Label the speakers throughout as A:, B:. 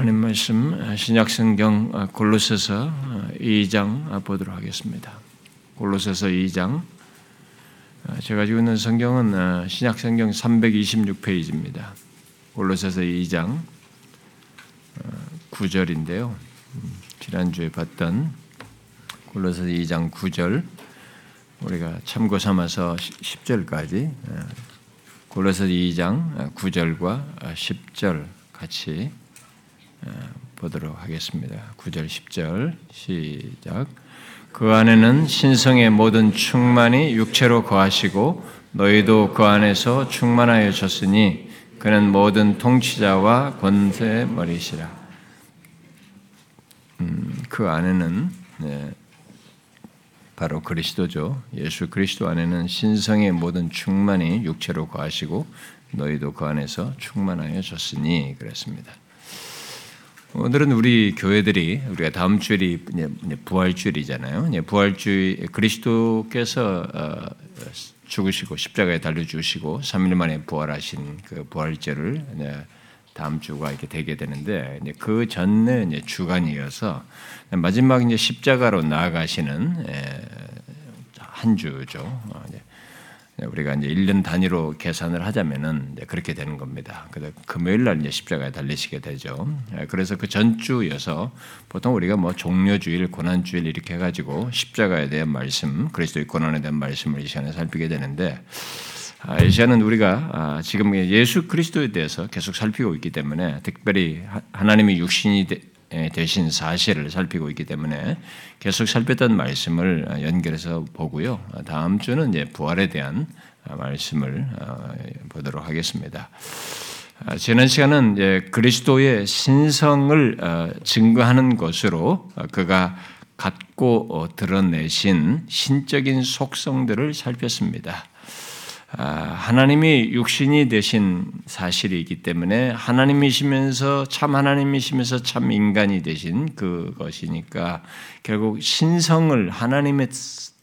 A: 하나님 말씀 신약성경 골로새서 2장 보도록 하겠습니다. 골로새서 2장 제가 가지고 있는 성경은 신약성경 326페이지입니다. 골로새서 2장 9절인데요. 지난주에 봤던 골로새서 2장 9절 우리가 참고 삼아서 10절까지 골로새서 2장 9절과 10절 같이 보도록 하겠습니다. 9절 10절 시작. 그 안에는 신성의 모든 충만이 육체로 거하시고 너희도 그 안에서 충만하여 졌으니 그는 모든 통치자와 권세의 머리시라. 음, 그 안에는 네, 바로 그리스도죠. 예수 그리스도 안에는 신성의 모든 충만이 육체로 거하시고 너희도 그 안에서 충만하여 졌으니 그랬습니다. 오늘은 우리 교회들이 우리가 다음 주일이 부활주일이잖아요. 부활주일 그리스도께서 어, 죽으시고 십자가에 달려 주시고 3일 만에 부활하신 그 부활절을 다음 주가 이렇게 되게 되는데 그 전에 주간이어서 마지막 이제 십자가로 나아가시는 한 주죠. 어, 네, 우리가 이제 1년 단위로 계산을 하자면은 그렇게 되는 겁니다. 금요일 날 이제 십자가에 달리시게 되죠. 예, 그래서 그 전주여서 보통 우리가 뭐 종료주일, 고난주일 이렇게 해가지고 십자가에 대한 말씀, 그리스도의 고난에 대한 말씀을 이 시간에 살피게 되는데 아, 이 시간은 우리가 아, 지금 예수 그리스도에 대해서 계속 살피고 있기 때문에 특별히 하나님의 육신이 되신 사실을 살피고 있기 때문에 계속 살폈던 말씀을 연결해서 보고요. 다음 주는 이제 부활에 대한 말씀을 어, 보도록 하겠습니다. 아, 지난 시간은 이제 그리스도의 신성을 어, 증거하는 것으로 그가 갖고 어, 드러내신 신적인 속성들을 살폈습니다. 아, 하나님이 육신이 되신 사실이기 때문에 하나님이시면서 참 하나님이시면서 참 인간이 되신 그것이니까 결국 신성을 하나님의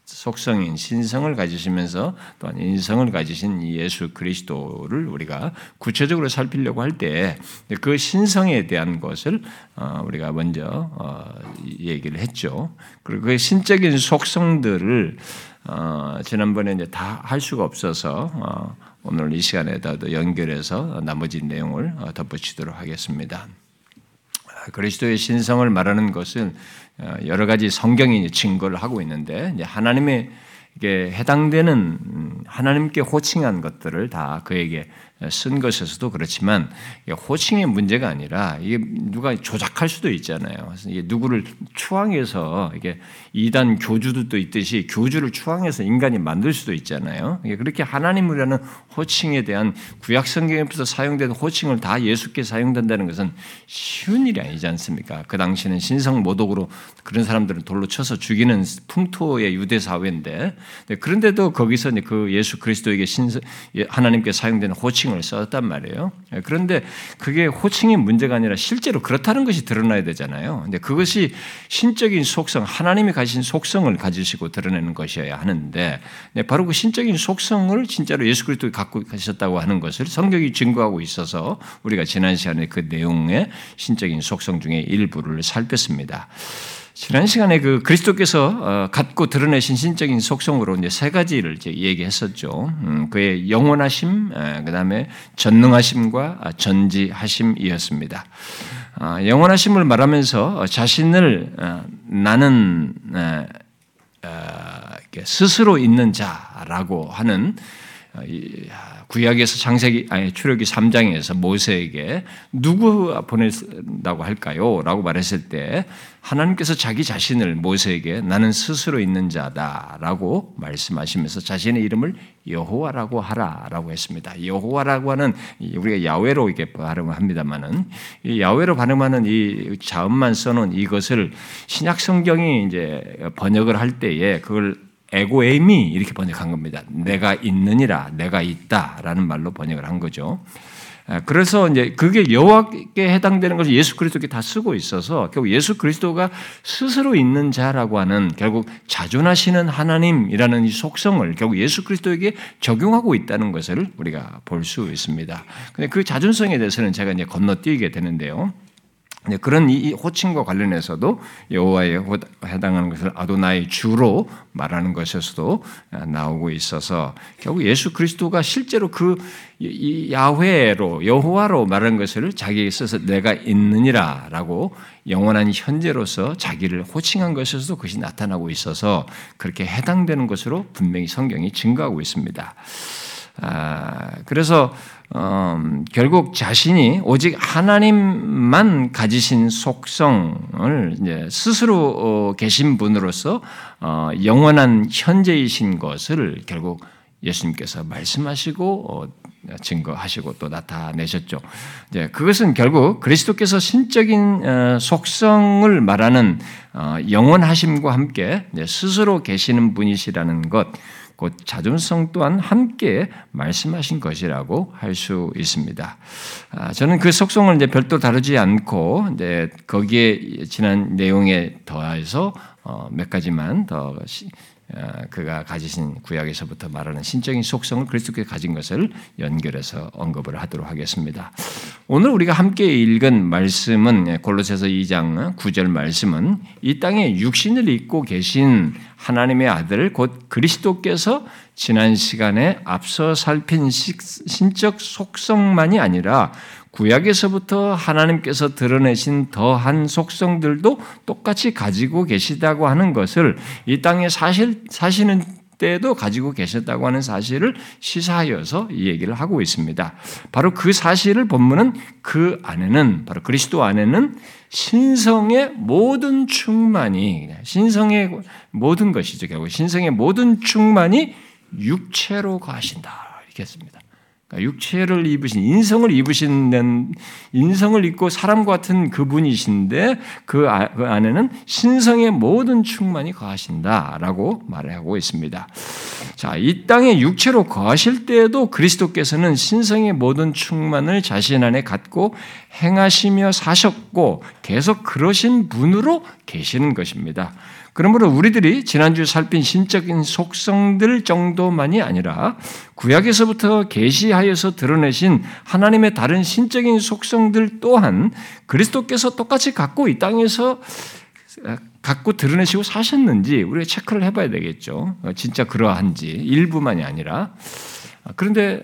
A: 속성인 신성을 가지시면서 또한 인성을 가지신 예수 그리스도를 우리가 구체적으로 살피려고 할 때 그 신성에 대한 것을 어, 우리가 먼저 어, 얘기를 했죠. 그리고 그 신적인 속성들을 어, 지난번에 이제 다 할 수가 없어서 어, 오늘 이 시간에다도 연결해서 나머지 내용을 어, 덧붙이도록 하겠습니다. 그리스도의 신성을 말하는 것은 어, 여러 가지 성경이 증거를 하고 있는데 하나님의 해당되는 음, 하나님께 호칭한 것들을 다 그에게 쓴 것에서도 그렇지만 호칭의 문제가 아니라 이게 누가 조작할 수도 있잖아요. 이게 누구를 추앙해서 이게 이단 교주들도 있듯이 교주를 추앙해서 인간이 만들 수도 있잖아요. 그렇게 하나님이라는 호칭에 대한 구약 성경에서 사용된 호칭을 다 예수께 사용된다는 것은 쉬운 일이 아니지 않습니까? 그 당시는 신성 모독으로 그런 사람들을 돌로 쳐서 죽이는 풍토의 유대 사회인데 그런데도 거기서 그 예수 그리스도에게 신성 하나님께 사용된 호칭 호칭을 썼단 말이에요. 예, 그런데 그게 호칭이 문제가 아니라 실제로 그렇다는 것이 드러나야 되잖아요. 근데 그것이 신적인 속성, 하나님이 가진 속성을 가지시고 드러내는 것이어야 하는데 네, 바로 그 신적인 속성을 진짜로 예수 그리스도 갖고 가셨다고 하는 것을 성경이 증거하고 있어서 우리가 지난 시간에 그 내용의 신적인 속성 중에 일부를 살폈습니다. 지난 시간에 그 그리스도께서 어, 갖고 드러내신 신적인 속성으로 이제 세 가지를 이제 얘기했었죠. 음, 그의 영원하심, 그 다음에 전능하심과 전지하심이었습니다. 아, 영원하심을 말하면서 자신을 어, 나는 어, 스스로 있는 자라고 하는 구약에서 장세기 아니 출애기 3장에서 모세에게 누구 보낸다고 할까요? 라고 말했을 때 하나님께서 자기 자신을 모세에게 나는 스스로 있는 자다라고 말씀하시면서 자신의 이름을 여호와라고 하라라고 했습니다. 여호와라고 하는 우리가 야외로 이렇게 발음합니다만은 이 야외로 발음하는 이 자음만 써놓은 이것을 신약 성경이 이제 번역을 할 때에 그걸 에고에미 이렇게 번역한 겁니다. 내가 있느니라, 내가 있다라는 말로 번역을 한 거죠. 아, 그래서 이제 그게 여호와께 해당되는 것을 예수 그리스도께 다 쓰고 있어서 결국 예수 그리스도가 스스로 있는 자라고 하는 결국 자존하시는 하나님이라는 이 속성을 결국 예수 그리스도에게 적용하고 있다는 것을 우리가 볼 수 있습니다. 근데 그 자존성에 대해서는 제가 이제 건너뛰게 되는데요. 네, 그런 이 호칭과 관련해서도 여호와에 해당하는 것을 아도나의 주로 말하는 것에서도 나오고 있어서 결국 예수 그리스도가 실제로 그 야훼로 여호와로 말하는 것을 자기에게 써서 내가 있느니라라고 영원한 현재로서 자기를 호칭한 것에서도 그것이 나타나고 있어서 그렇게 해당되는 것으로 분명히 성경이 증거하고 있습니다. 아, 그래서 음, 결국 자신이 오직 하나님만 가지신 속성을 이제 스스로 어, 계신 분으로서 어, 영원한 현재이신 것을 결국 예수님께서 말씀하시고 어, 증거하시고 또 나타내셨죠. 이제 그것은 결국 그리스도께서 신적인 어, 속성을 말하는 어, 영원하심과 함께 스스로 계시는 분이시라는 것. 곧 자존성 또한 함께 말씀하신 것이라고 할 수 있습니다. 아, 저는 그 속성을 이제 별도 다루지 않고 이제 거기에 지난 내용에 더해서 어, 몇 가지만 더 어, 그가 가지신 구약에서부터 말하는 신적인 속성을 그리스도께서 가진 것을 연결해서 언급을 하도록 하겠습니다. 오늘 우리가 함께 읽은 말씀은 예, 골로새서 2장 9절 말씀은 이 땅에 육신을 입고 계신 하나님의 아들 곧 그리스도께서 지난 시간에 앞서 살핀 신적 속성만이 아니라 구약에서부터 하나님께서 드러내신 더한 속성들도 똑같이 가지고 계시다고 하는 것을 이 땅에 사실 사시는 때도 가지고 계셨다고 하는 사실을 시사하여서 이 얘기를 하고 있습니다. 바로 그 사실을 본문은 그 안에는 바로 그리스도 안에는 신성의 모든 충만이 신성의 모든 것이죠. 결국 신성의 모든 충만이 육체로 가신다 이렇게 했습니다. 그러니까 육체를 입으신 인성을 입으신 인성을 입고 사람과 같은 그분이신데 그, 아, 그 안에는 신성의 모든 충만이 거하신다라고 말을 하고 있습니다. 자, 이 땅에 육체로 거하실 때에도 그리스도께서는 신성의 모든 충만을 자신 안에 갖고 행하시며 사셨고 계속 그러신 분으로 계시는 것입니다. 그러므로 우리들이 지난주 살핀 신적인 속성들 정도만이 아니라 구약에서부터 계시하여서 드러내신 하나님의 다른 신적인 속성들 또한 그리스도께서 똑같이 갖고 이 땅에서 갖고 드러내시고 사셨는지 우리가 체크를 해봐야 되겠죠. 진짜 그러한지 일부만이 아니라 그런데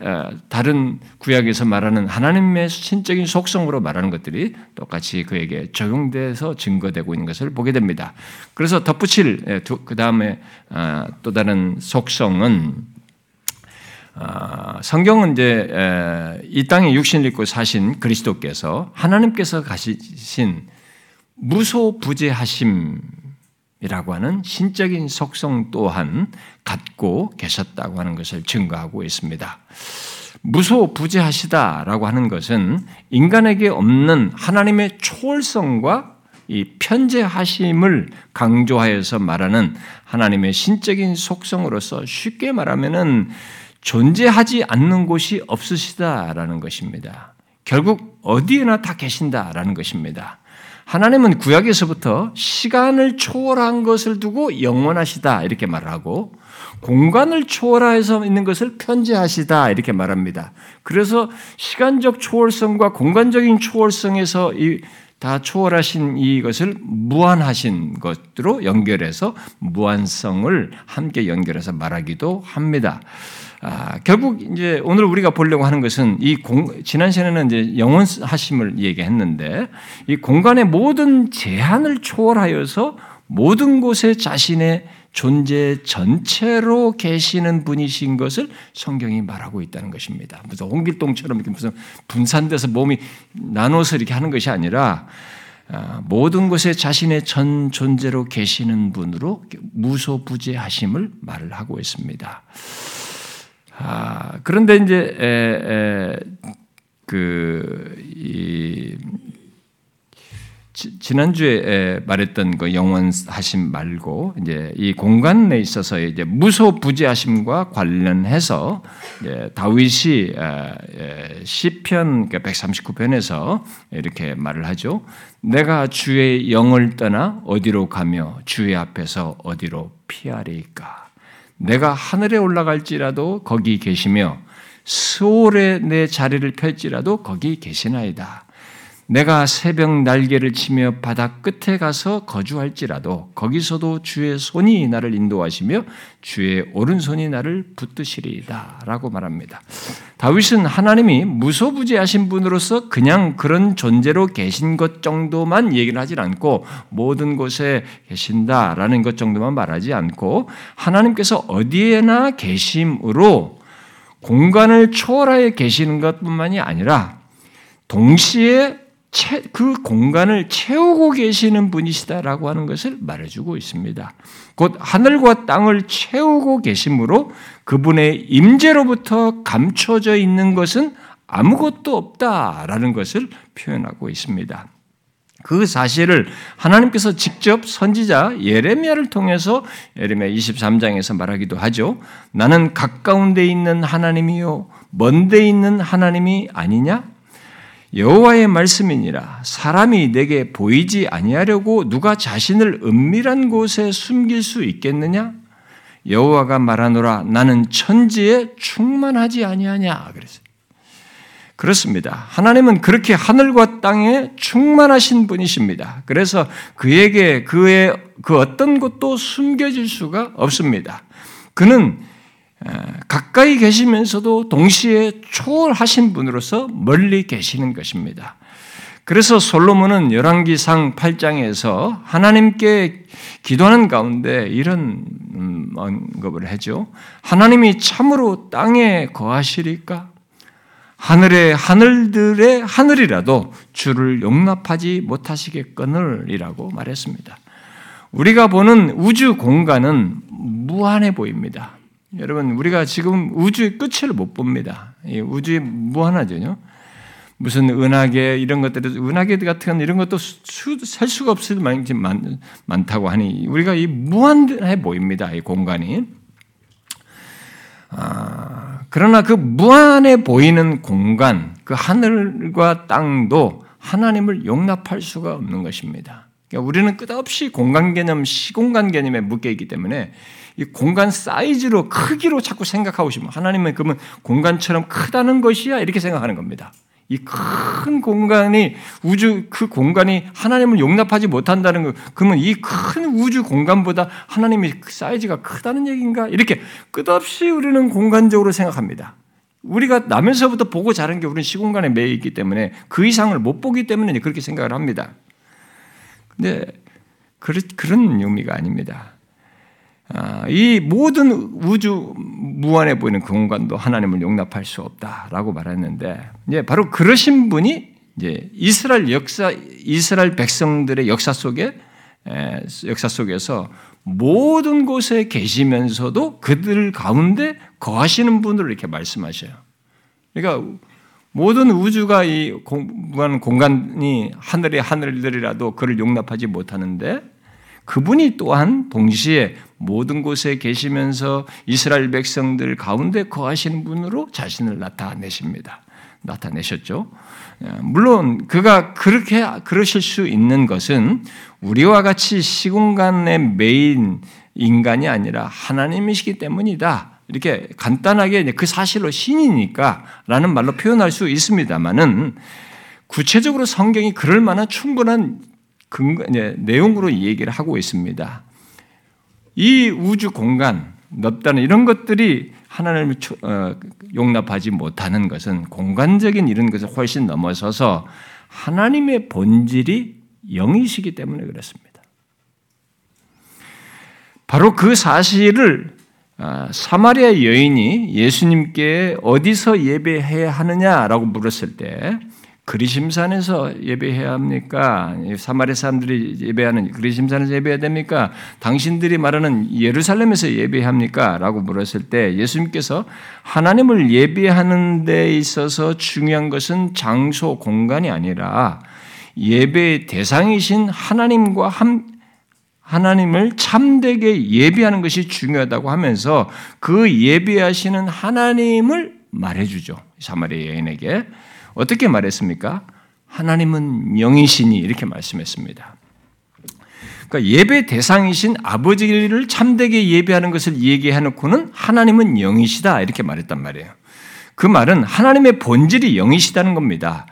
A: 다른 구약에서 말하는 하나님의 신적인 속성으로 말하는 것들이 똑같이 그에게 적용돼서 증거되고 있는 것을 보게 됩니다. 그래서 덧붙일 그 다음에 또 다른 속성은 성경은 이제 이 땅에 육신을 입고 사신 그리스도께서 하나님께서 가지신 무소부재하심 이라고 하는 신적인 속성 또한 갖고 계셨다고 하는 것을 증거하고 있습니다. 무소부재하시다라고 하는 것은 인간에게 없는 하나님의 초월성과 이 편재하심을 강조하여서 말하는 하나님의 신적인 속성으로서 쉽게 말하면은 존재하지 않는 곳이 없으시다라는 것입니다. 결국 어디에나 다 계신다라는 것입니다. 하나님은 구약에서부터 시간을 초월한 것을 두고 영원하시다 이렇게 말 하고 공간을 초월해서 있는 것을 편재하시다 이렇게 말합니다. 그래서 시간적 초월성과 공간적인 초월성에서 다 초월하신 이것을 무한하신 것으로 연결해서 무한성을 함께 연결해서 말하기도 합니다. 아, 결국 이제 오늘 우리가 보려고 하는 것은 이 공, 지난 시간에는 이제 영원하심을 얘기했는데 이 공간의 모든 제한을 초월하여서 모든 곳에 자신의 존재 전체로 계시는 분이신 것을 성경이 말하고 있다는 것입니다. 무슨 홍길동처럼 이렇게 무슨 분산돼서 몸이 나눠서 이렇게 하는 것이 아니라 아, 모든 곳에 자신의 전 존재로 계시는 분으로 무소부재하심을 말을 하고 있습니다. 아, 그런데 이제 에, 에, 그, 이, 지 난주에 말했던 그 영원하심 말고 이제 이 공간 내 있어서 이제 무소부지하심과 관련해서 다윗이 시편 139편에서 그러니까 이렇게 말을 하죠. 내가 주의 영을 떠나 어디로 가며 주의 앞에서 어디로 피하리까? 내가 하늘에 올라갈지라도 거기 계시며 수월에 내 자리를 펼지라도 거기 계시나이다. 내가 새벽 날개를 치며 바다 끝에 가서 거주할지라도 거기서도 주의 손이 나를 인도하시며 주의 오른손이 나를 붙드시리이다라고 말합니다. 다윗은 하나님이 무소부지하신 분으로서 그냥 그런 존재로 계신 것 정도만 얘기를 하지 않고 모든 곳에 계신다라는 것 정도만 말하지 않고 하나님께서 어디에나 계심으로 공간을 초월하여 계시는 것뿐만이 아니라 동시에 그 공간을 채우고 계시는 분이시다라고 하는 것을 말해주고 있습니다. 곧 하늘과 땅을 채우고 계심으로 그분의 임재로부터 감춰져 있는 것은 아무것도 없다라는 것을 표현하고 있습니다. 그 사실을 하나님께서 직접 선지자 예레미야를 통해서 예레미야 23장에서 말하기도 하죠. 나는 가까운 데 있는 하나님이요 먼 데 있는 하나님이 아니냐? 여호와의 말씀이니라 사람이 내게 보이지 아니하려고 누가 자신을 은밀한 곳에 숨길 수 있겠느냐? 여호와가 말하노라 나는 천지에 충만하지 아니하냐 그랬어요. 그렇습니다. 하나님은 그렇게 하늘과 땅에 충만하신 분이십니다. 그래서 그에게 그의 그 어떤 것도 숨겨질 수가 없습니다. 그는 가까이 계시면서도 동시에 초월하신 분으로서 멀리 계시는 것입니다. 그래서 솔로몬은 열왕기상 8장에서 하나님께 기도하는 가운데 이런 음, 언급을 하죠. 하나님이 참으로 땅에 거하시리까? 하늘의 하늘들의 하늘이라도 주를 용납하지 못하시겠거늘이라고 말했습니다. 우리가 보는 우주 공간은 무한해 보입니다. 여러분, 우리가 지금 우주의 끝을 못 봅니다. 우주의 무한하죠. 무슨 은하계 이런 것들, 은하계 같은 이런 것도 수, 셀 수가 없을 만큼 많, 많다고 하니 우리가 이 무한해 보입니다. 이 공간이. 아, 그러나 그 무한해 보이는 공간, 그 하늘과 땅도 하나님을 용납할 수가 없는 것입니다. 그러니까 우리는 끝없이 공간 개념, 시공간 개념에 묶여 있기 때문에 이 공간 사이즈로 크기로 자꾸 생각하고 싶으면 하나님은 그러면 공간처럼 크다는 것이야 이렇게 생각하는 겁니다. 이 큰 공간이 우주 그 공간이 하나님을 용납하지 못한다는 거 그러면 이 큰 우주 공간보다 하나님의 사이즈가 크다는 얘기인가 이렇게 끝없이 우리는 공간적으로 생각합니다. 우리가 나면서부터 보고 자란 게 우리는 시공간에 매여 있기 때문에 그 이상을 못 보기 때문에 그렇게 생각을 합니다. 근데 그런 의미가 아닙니다. 아, 이 모든 우주 무한해 보이는 그 공간도 하나님을 용납할 수 없다라고 말했는데 이제 바로 그러신 분이 이제 이스라엘 역사 이스라엘 백성들의 역사 속에 역사 속에서 모든 곳에 계시면서도 그들 가운데 거하시는 분을 이렇게 말씀하셔요. 그러니까 모든 우주가 이 무한 공간이 하늘의 하늘들이라도 그를 용납하지 못하는데 그분이 또한 동시에 모든 곳에 계시면서 이스라엘 백성들 가운데 거하시는 분으로 자신을 나타내십니다. 나타내셨죠. 예, 물론 그가 그렇게 그러실 수 있는 것은 우리와 같이 시공간의 메인 인간이 아니라 하나님이시기 때문이다. 이렇게 간단하게 그 사실로 신이니까라는 말로 표현할 수 있습니다만은 구체적으로 성경이 그럴 만한 충분한 근거, 내용으로 얘기를 하고 있습니다. 이 우주 공간, 넓다는 이런 것들이 하나님을 어, 용납하지 못하는 것은 공간적인 이런 것을 훨씬 넘어서서 하나님의 본질이 영이시기 때문에 그렇습니다. 바로 그 사실을 아, 사마리아 여인이 예수님께 어디서 예배해야 하느냐라고 물었을 때 그리심산에서 예배해야 합니까? 사마리 사람들이 예배하는 그리심산에서 예배해야 됩니까? 당신들이 말하는 예루살렘에서 예배해야 합니까? 라고 물었을 때 예수님께서 하나님을 예배하는 데 있어서 중요한 것은 장소, 공간이 아니라 예배의 대상이신 하나님과 함, 하나님을 참되게 예배하는 것이 중요하다고 하면서 그 예배하시는 하나님을 말해주죠. 사마리아 여인에게. 어떻게 말했습니까? 하나님은 영이시니 이렇게 말씀했습니다. 그러니까 예배 대상이신 아버지를 참되게 예배하는 것을 얘기해 놓고는 하나님은 영이시다 이렇게 말했단 말이에요. 그 말은 하나님의 본질이 영이시다는 겁니다.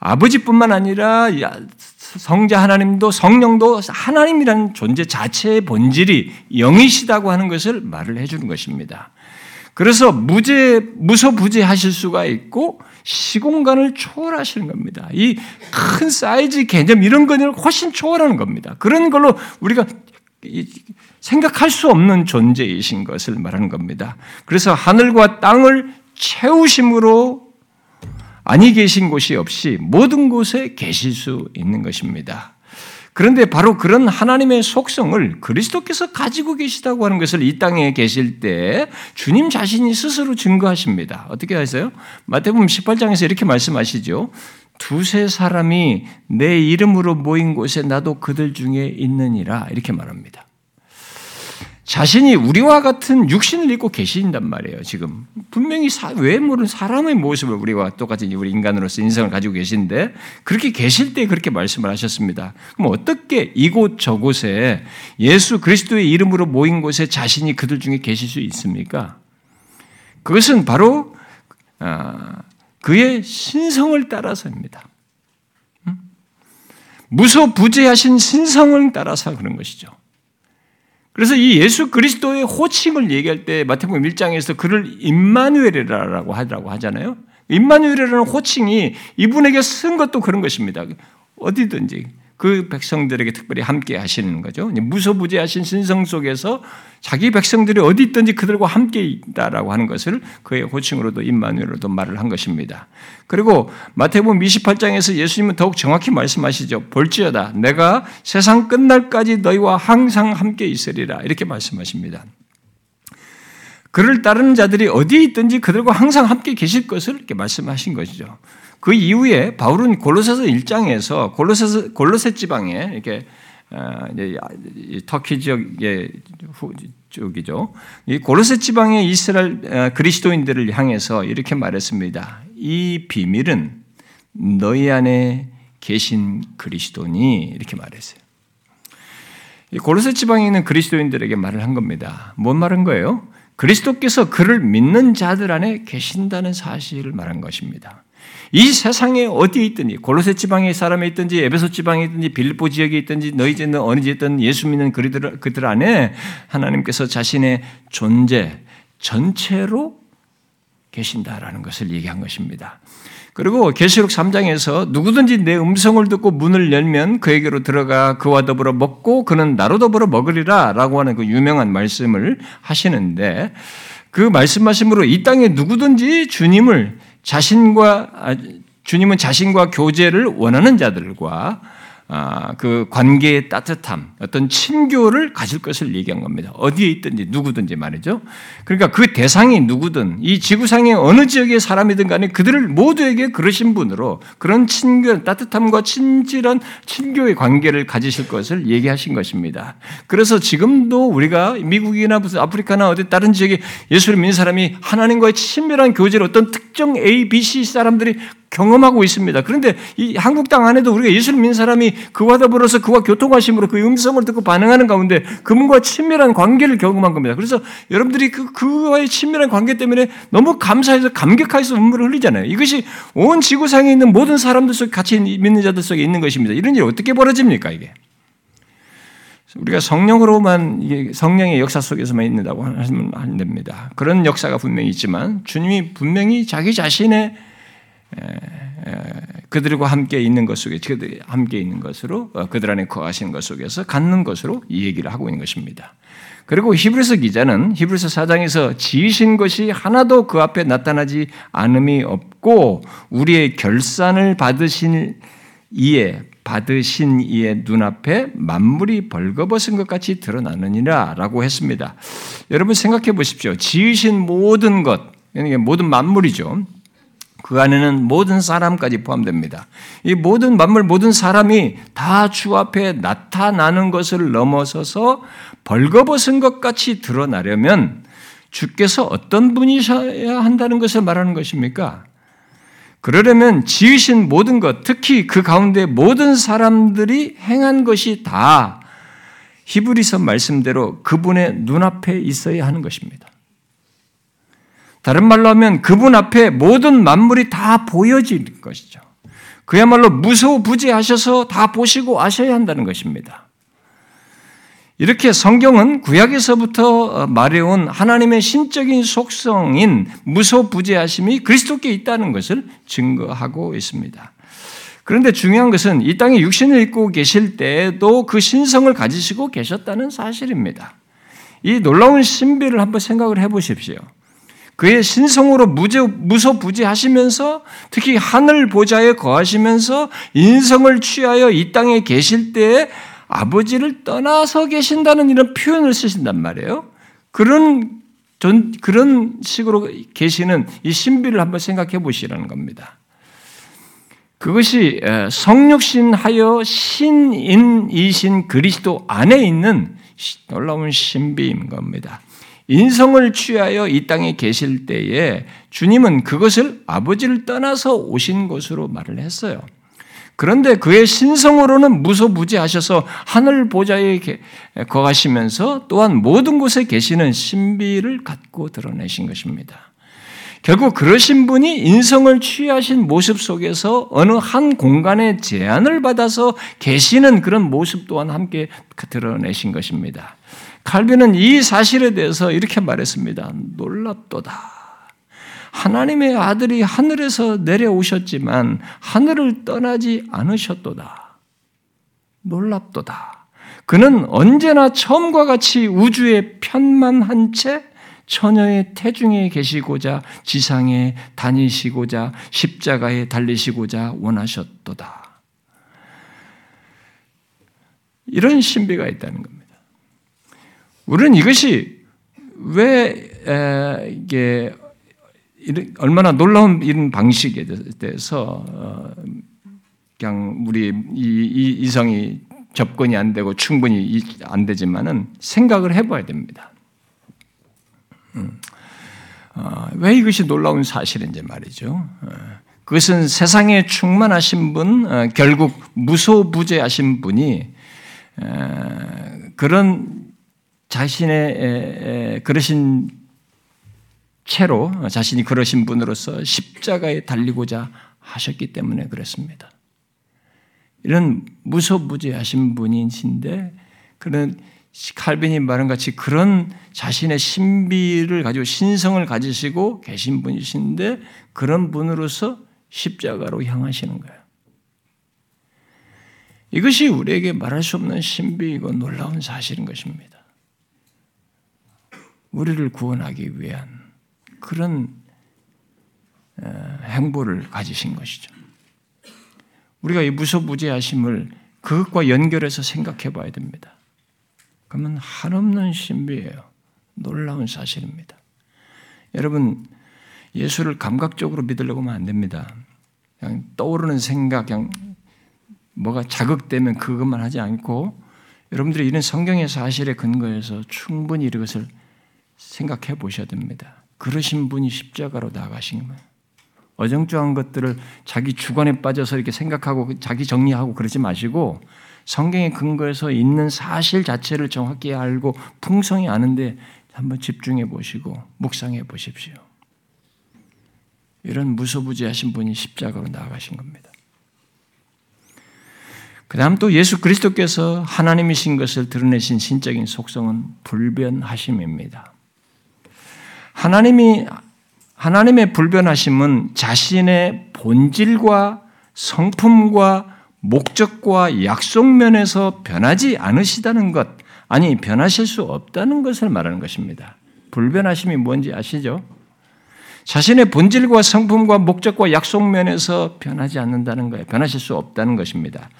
A: 아버지뿐만 아니라 성자 하나님도 성령도 하나님이라는 존재 자체의 본질이 영이시다고 하는 것을 말을 해주는 것입니다. 그래서 무죄, 무소부재하실 수가 있고 시공간을 초월하시는 겁니다. 이 큰 사이즈 개념 이런 거를 훨씬 초월하는 겁니다. 그런 걸로 우리가 생각할 수 없는 존재이신 것을 말하는 겁니다. 그래서 하늘과 땅을 채우심으로 아니 계신 곳이 없이 모든 곳에 계실 수 있는 것입니다. 그런데 바로 그런 하나님의 속성을 그리스도께서 가지고 계시다고 하는 것을 이 땅에 계실 때 주님 자신이 스스로 증거하십니다. 어떻게 하세요? 마태복음 18장에서 이렇게 말씀하시죠. 두세 사람이 내 이름으로 모인 곳에 나도 그들 중에 있느니라 이렇게 말합니다. 자신이 우리와 같은 육신을 입고 계신단 말이에요. 지금 분명히 사, 외모는 사람의 모습을 우리와 똑같이 우리 인간으로서 인성을 가지고 계신데 그렇게 계실 때 그렇게 말씀을 하셨습니다. 그럼 어떻게 이곳 저곳에 예수 그리스도의 이름으로 모인 곳에 자신이 그들 중에 계실 수 있습니까? 그것은 바로 아, 그의 신성을 따라서입니다. 무소부재하신 신성을 따라서 그런 것이죠. 그래서 이 예수 그리스도의 호칭을 얘기할 때 마태복음 1장에서 그를 임마누엘이라고 하라고 하잖아요. 임마누엘이라는 호칭이 이분에게 쓴 것도 그런 것입니다. 어디든지 그 백성들에게 특별히 함께 하시는 거죠. 무소부재하신 신성 속에서 자기 백성들이 어디 있든지 그들과 함께 있다라고 하는 것을 그의 호칭으로도 임마누엘로도 말을 한 것입니다. 그리고 마태복음 28장에서 예수님은 더욱 정확히 말씀하시죠. 볼지어다 내가 세상 끝날까지 너희와 항상 함께 있으리라 이렇게 말씀하십니다. 그를 따르는 자들이 어디에 있든지 그들과 항상 함께 계실 것을 이렇게 말씀하신 것이죠. 그 이후에 바울은 골로새서 1장에서 골로새서 골로새 지방에 이렇게 아, 터키 지역의 쪽이죠. 이 고르세 지방의 이스라엘 아, 그리스도인들을 향해서 이렇게 말했습니다. 이 비밀은 너희 안에 계신 그리스도니 이렇게 말했어요. 고르세 지방에 있는 그리스도인들에게 말을 한 겁니다. 뭔 말한 거예요? 그리스도께서 그를 믿는 자들 안에 계신다는 사실을 말한 것입니다. 이 세상에 어디에 있든지 골로새 지방의 사람에 있든지 에베소 지방에 있든지 빌보 지역에 있든지 너희 집은 어느 지에 있든 예수 믿는 그들, 그들 안에 하나님께서 자신의 존재 전체로 계신다라는 것을 얘기한 것입니다. 그리고 계시록 3장에서 누구든지 내 음성을 듣고 문을 열면 그에게로 들어가 그와 더불어 먹고 그는 나로 더불어 먹으리라라고 하는 그 유명한 말씀을 하시는데 그 말씀하심으로 이 땅에 누구든지 주님을 자신과 아, 주님은 자신과 교제를 원하는 자들과 아, 그 관계의 따뜻함, 어떤 친교를 가질 것을 얘기한 겁니다. 어디에 있든지 누구든지 말이죠. 그러니까 그 대상이 누구든 이 지구상의 어느 지역의 사람이든 간에 그들을 모두에게 그러신 분으로 그런 친교, 따뜻함과 친절한 친교의 관계를 가지실 것을 얘기하신 것입니다. 그래서 지금도 우리가 미국이나 무슨 아프리카나 어디 다른 지역에 예수를 믿는 사람이 하나님과의 친밀한 교제를 어떤 특정 A, B, C 사람들이 경험하고 있습니다. 그런데 이 한국 땅 안에도 우리가 예수를 믿는 사람이 그와 더불어서 그와 교통하심으로 그 음성을 듣고 반응하는 가운데 그분과 친밀한 관계를 경험한 겁니다. 그래서 여러분들이 그, 그와의 친밀한 관계 때문에 너무 감사해서 감격해서 눈물을 흘리잖아요. 이것이 온 지구상에 있는 모든 사람들 속에 같이 믿는 자들 속에 있는 것입니다. 이런 일이 어떻게 벌어집니까, 이게? 우리가 성령으로만 성령의 역사 속에서만 있는다고 하시면 안 됩니다. 그런 역사가 분명히 있지만 주님이 분명히 자기 자신의 그들과 함께 있는 것 속에 그들 함께 있는 것으로 어, 그들 안에 거하시는 것 속에서 갖는 것으로 이 얘기를 하고 있는 것입니다. 그리고 히브리서 기자는 히브리서 4장에서 지으신 것이 하나도 그 앞에 나타나지 않음이 없고 우리의 결산을 받으신 이에 받으신 이의 눈앞에 만물이 벌거벗은 것 같이 드러나느니라 라고 했습니다. 여러분 생각해 보십시오. 지으신 모든 것, 모든 만물이죠. 그 안에는 모든 사람까지 포함됩니다. 이 모든 만물, 모든 사람이 다 주 앞에 나타나는 것을 넘어서서 벌거벗은 것 같이 드러나려면 주께서 어떤 분이셔야 한다는 것을 말하는 것입니까? 그러려면 지으신 모든 것, 특히 그 가운데 모든 사람들이 행한 것이 다 히브리서 말씀대로 그분의 눈앞에 있어야 하는 것입니다. 다른 말로 하면 그분 앞에 모든 만물이 다 보여질 것이죠. 그야말로 무소부지하셔서 다 보시고 아셔야 한다는 것입니다. 이렇게 성경은 구약에서부터 말해온 하나님의 신적인 속성인 무소부지하심이 그리스도께 있다는 것을 증거하고 있습니다. 그런데 중요한 것은 이 땅에 육신을 입고 계실 때에도 그 신성을 가지시고 계셨다는 사실입니다. 이 놀라운 신비를 한번 생각을 해 보십시오. 그의 신성으로 무소부지하시면서 특히 하늘 보좌에 거하시면서 인성을 취하여 이 땅에 계실 때에 아버지를 떠나서 계신다는 이런 표현을 쓰신단 말이에요. 그런 전, 그런 식으로 계시는 이 신비를 한번 생각해 보시라는 겁니다. 그것이 성육신하여 신인이신 그리스도 안에 있는 놀라운 신비인 겁니다. 인성을 취하여 이 땅에 계실 때에 주님은 그것을 아버지를 떠나서 오신 것으로 말을 했어요. 그런데 그의 신성으로는 무소무지하셔서 하늘 보좌에 거하시면서 또한 모든 곳에 계시는 신비를 갖고 드러내신 것입니다. 결국 그러신 분이 인성을 취하신 모습 속에서 어느 한 공간에 제한을 받아서 계시는 그런 모습 또한 함께 드러내신 것입니다. 칼빈은 이 사실에 대해서 이렇게 말했습니다. 놀랍도다. 하나님의 아들이 하늘에서 내려오셨지만 하늘을 떠나지 않으셨도다. 놀랍도다. 그는 언제나 처음과 같이 우주의 편만 한 채 처녀의 태중에 계시고자 지상에 다니시고자 십자가에 달리시고자 원하셨도다. 이런 신비가 있다는 겁니다. 우리는 이것이 왜 이게 얼마나 놀라운 이런 방식에 대해서 어, 그냥 우리 이 이 성이 접근이 안 되고 충분히 안 되지만은 생각을 해봐야 됩니다. 음. 어, 왜 이것이 놀라운 사실인지 말이죠. 어, 그것은 세상에 충만하신 분, 결국 무소부재하신 분이 그런 자신의 그러신 채로 자신이 그러신 분으로서 십자가에 달리고자 하셨기 때문에 그렇습니다. 이런 무소부재하신 분이신데 그런 칼빈이 말한 같이 그런 자신의 신비를 가지고 신성을 가지시고 계신 분이신데 그런 분으로서 십자가로 향하시는 거예요. 이것이 우리에게 말할 수 없는 신비이고 놀라운 사실인 것입니다. 우리를 구원하기 위한 그런 행보를 가지신 것이죠. 우리가 이 무소부재하심을 그것과 연결해서 생각해 봐야 됩니다. 그러면 한없는 신비예요. 놀라운 사실입니다. 여러분, 예수를 감각적으로 믿으려고 하면 안 됩니다. 그냥 떠오르는 생각, 그냥 뭐가 자극되면 그것만 하지 않고 여러분들이 이런 성경의 사실에 근거해서 충분히 이것을 생각해 보셔야 됩니다. 그러신 분이 십자가로 나가신 거예요. 어정쩡한 것들을 자기 주관에 빠져서 이렇게 생각하고 자기 정리하고 그러지 마시고 성경의 근거에서 있는 사실 자체를 정확히 알고 풍성히 아는데 한번 집중해 보시고 묵상해 보십시오. 이런 무소부지하신 분이 십자가로 나아가신 겁니다. 그 다음 또 예수 그리스도께서 하나님이신 것을 드러내신 신적인 속성은 불변하심입니다. 하나님이 하나님의 불변하심은 자신의 본질과 성품과 목적과 약속 면에서 변하지 않으시다는 것, 아니 변하실 수 없다는 것을 말하는 것입니다. 불변하심이 뭔지 아시죠? 자신의 본질과 성품과 목적과 약속 면에서 변하지 않는다는 거예요. 변하실 수 없다는 것입니다.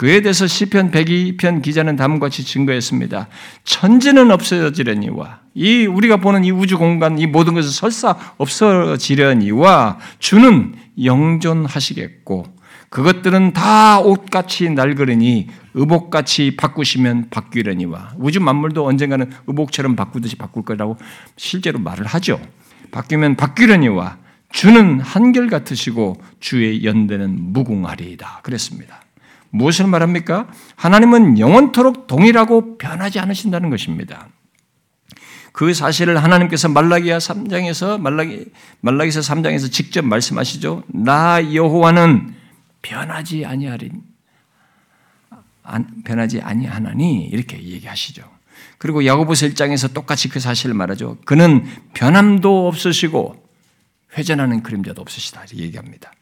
A: 그에 대해서 시편 102편 기자는 다음과 같이 증거했습니다. 천지는 없어지려니와 이 우리가 보는 이 우주 공간 이 모든 것은 설사 없어지려니와 주는 영존하시겠고 그것들은 다 옷같이 낡으니 의복같이 바꾸시면 바뀌려니와 우주 만물도 언젠가는 의복처럼 바꾸듯이 바꿀 거라고 실제로 말을 하죠. 바뀌면 바뀌려니와 주는 한결 같으시고 주의 연대는 무궁하리이다. 그랬습니다. 무엇을 말합니까? 하나님은 영원토록 동일하고 변하지 않으신다는 것입니다. 그 사실을 하나님께서 말라기야 3장에서 말라기 말라기서 3장에서 직접 말씀하시죠. 나 여호와는 변하지 아니하리 변하지 아니하나니 이렇게 얘기하시죠. 그리고 야고보서 1장에서 똑같이 그 사실을 말하죠. 그는 변함도 없으시고 회전하는 그림자도 없으시다 얘기합니다.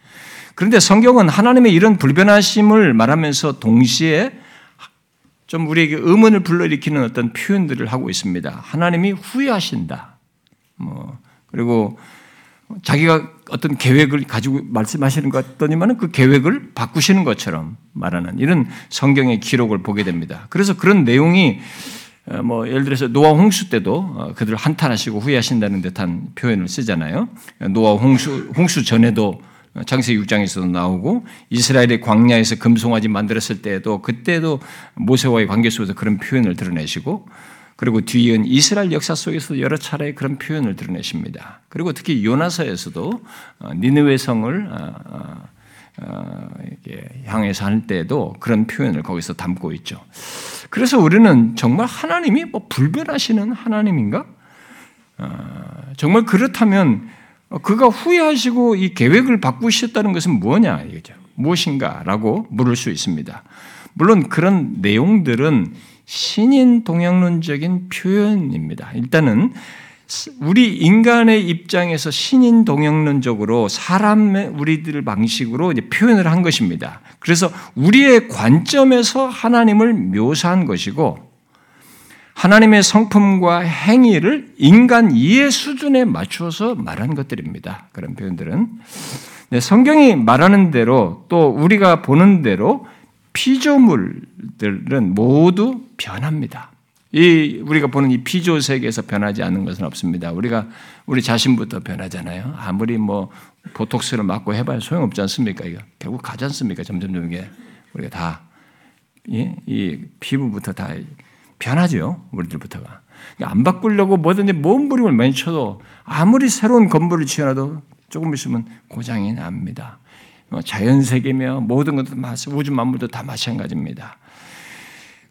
A: 그런데 성경은 하나님의 이런 불변하심을 말하면서 동시에 좀 우리에게 의문을 불러일으키는 어떤 표현들을 하고 있습니다. 하나님이 후회하신다. 뭐 그리고 자기가 어떤 계획을 가지고 말씀하시는 것 같더니만 그 계획을 바꾸시는 것처럼 말하는 이런 성경의 기록을 보게 됩니다. 그래서 그런 내용이 어, 뭐 예를 들어서 노아 홍수 때도 어, 그들을 한탄하시고 후회하신다는 듯한 표현을 쓰잖아요. 노아 홍수 홍수 전에도 창세기 6장에서도 나오고 이스라엘의 광야에서 금송아지 만들었을 때에도 그때도 모세와의 관계 속에서 그런 표현을 드러내시고 그리고 뒤은 이스라엘 역사 속에서 여러 차례 그런 표현을 드러내십니다. 그리고 특히 요나서에서도 어, 니느웨 성을 어, 향해서 할 때도 그런 표현을 거기서 담고 있죠. 그래서 우리는 정말 하나님이 뭐 불변하시는 하나님인가? 어, 정말 그렇다면 그가 후회하시고 이 계획을 바꾸셨다는 것은 뭐냐 이거죠. 무엇인가라고 물을 수 있습니다. 물론 그런 내용들은 신인 동양론적인 표현입니다. 일단은 우리 인간의 입장에서 신인 동영론적으로 사람의 우리들 방식으로 표현을 한 것입니다. 그래서 우리의 관점에서 하나님을 묘사한 것이고 하나님의 성품과 행위를 인간 이해 수준에 맞추어서 말한 것들입니다. 그런 표현들은 네, 성경이 말하는 대로 또 우리가 보는 대로 피조물들은 모두 변합니다. 이 우리가 보는 이 피조 세계에서 변하지 않는 것은 없습니다. 우리가 우리 자신부터 변하잖아요. 아무리 뭐 보톡스를 맞고 해봐야 소용없지 않습니까? 이거 결국 가지 않습니까? 점점점 이게 우리가 다 이, 이 피부부터 다 변하죠. 우리들부터가 안 바꾸려고 뭐든지 몸부림을 많이 쳐도 아무리 새로운 건물을 지어놔도 조금 있으면 고장이 납니다. 뭐 자연 세계며 모든 것도 우주 만물도 다 마찬가지입니다.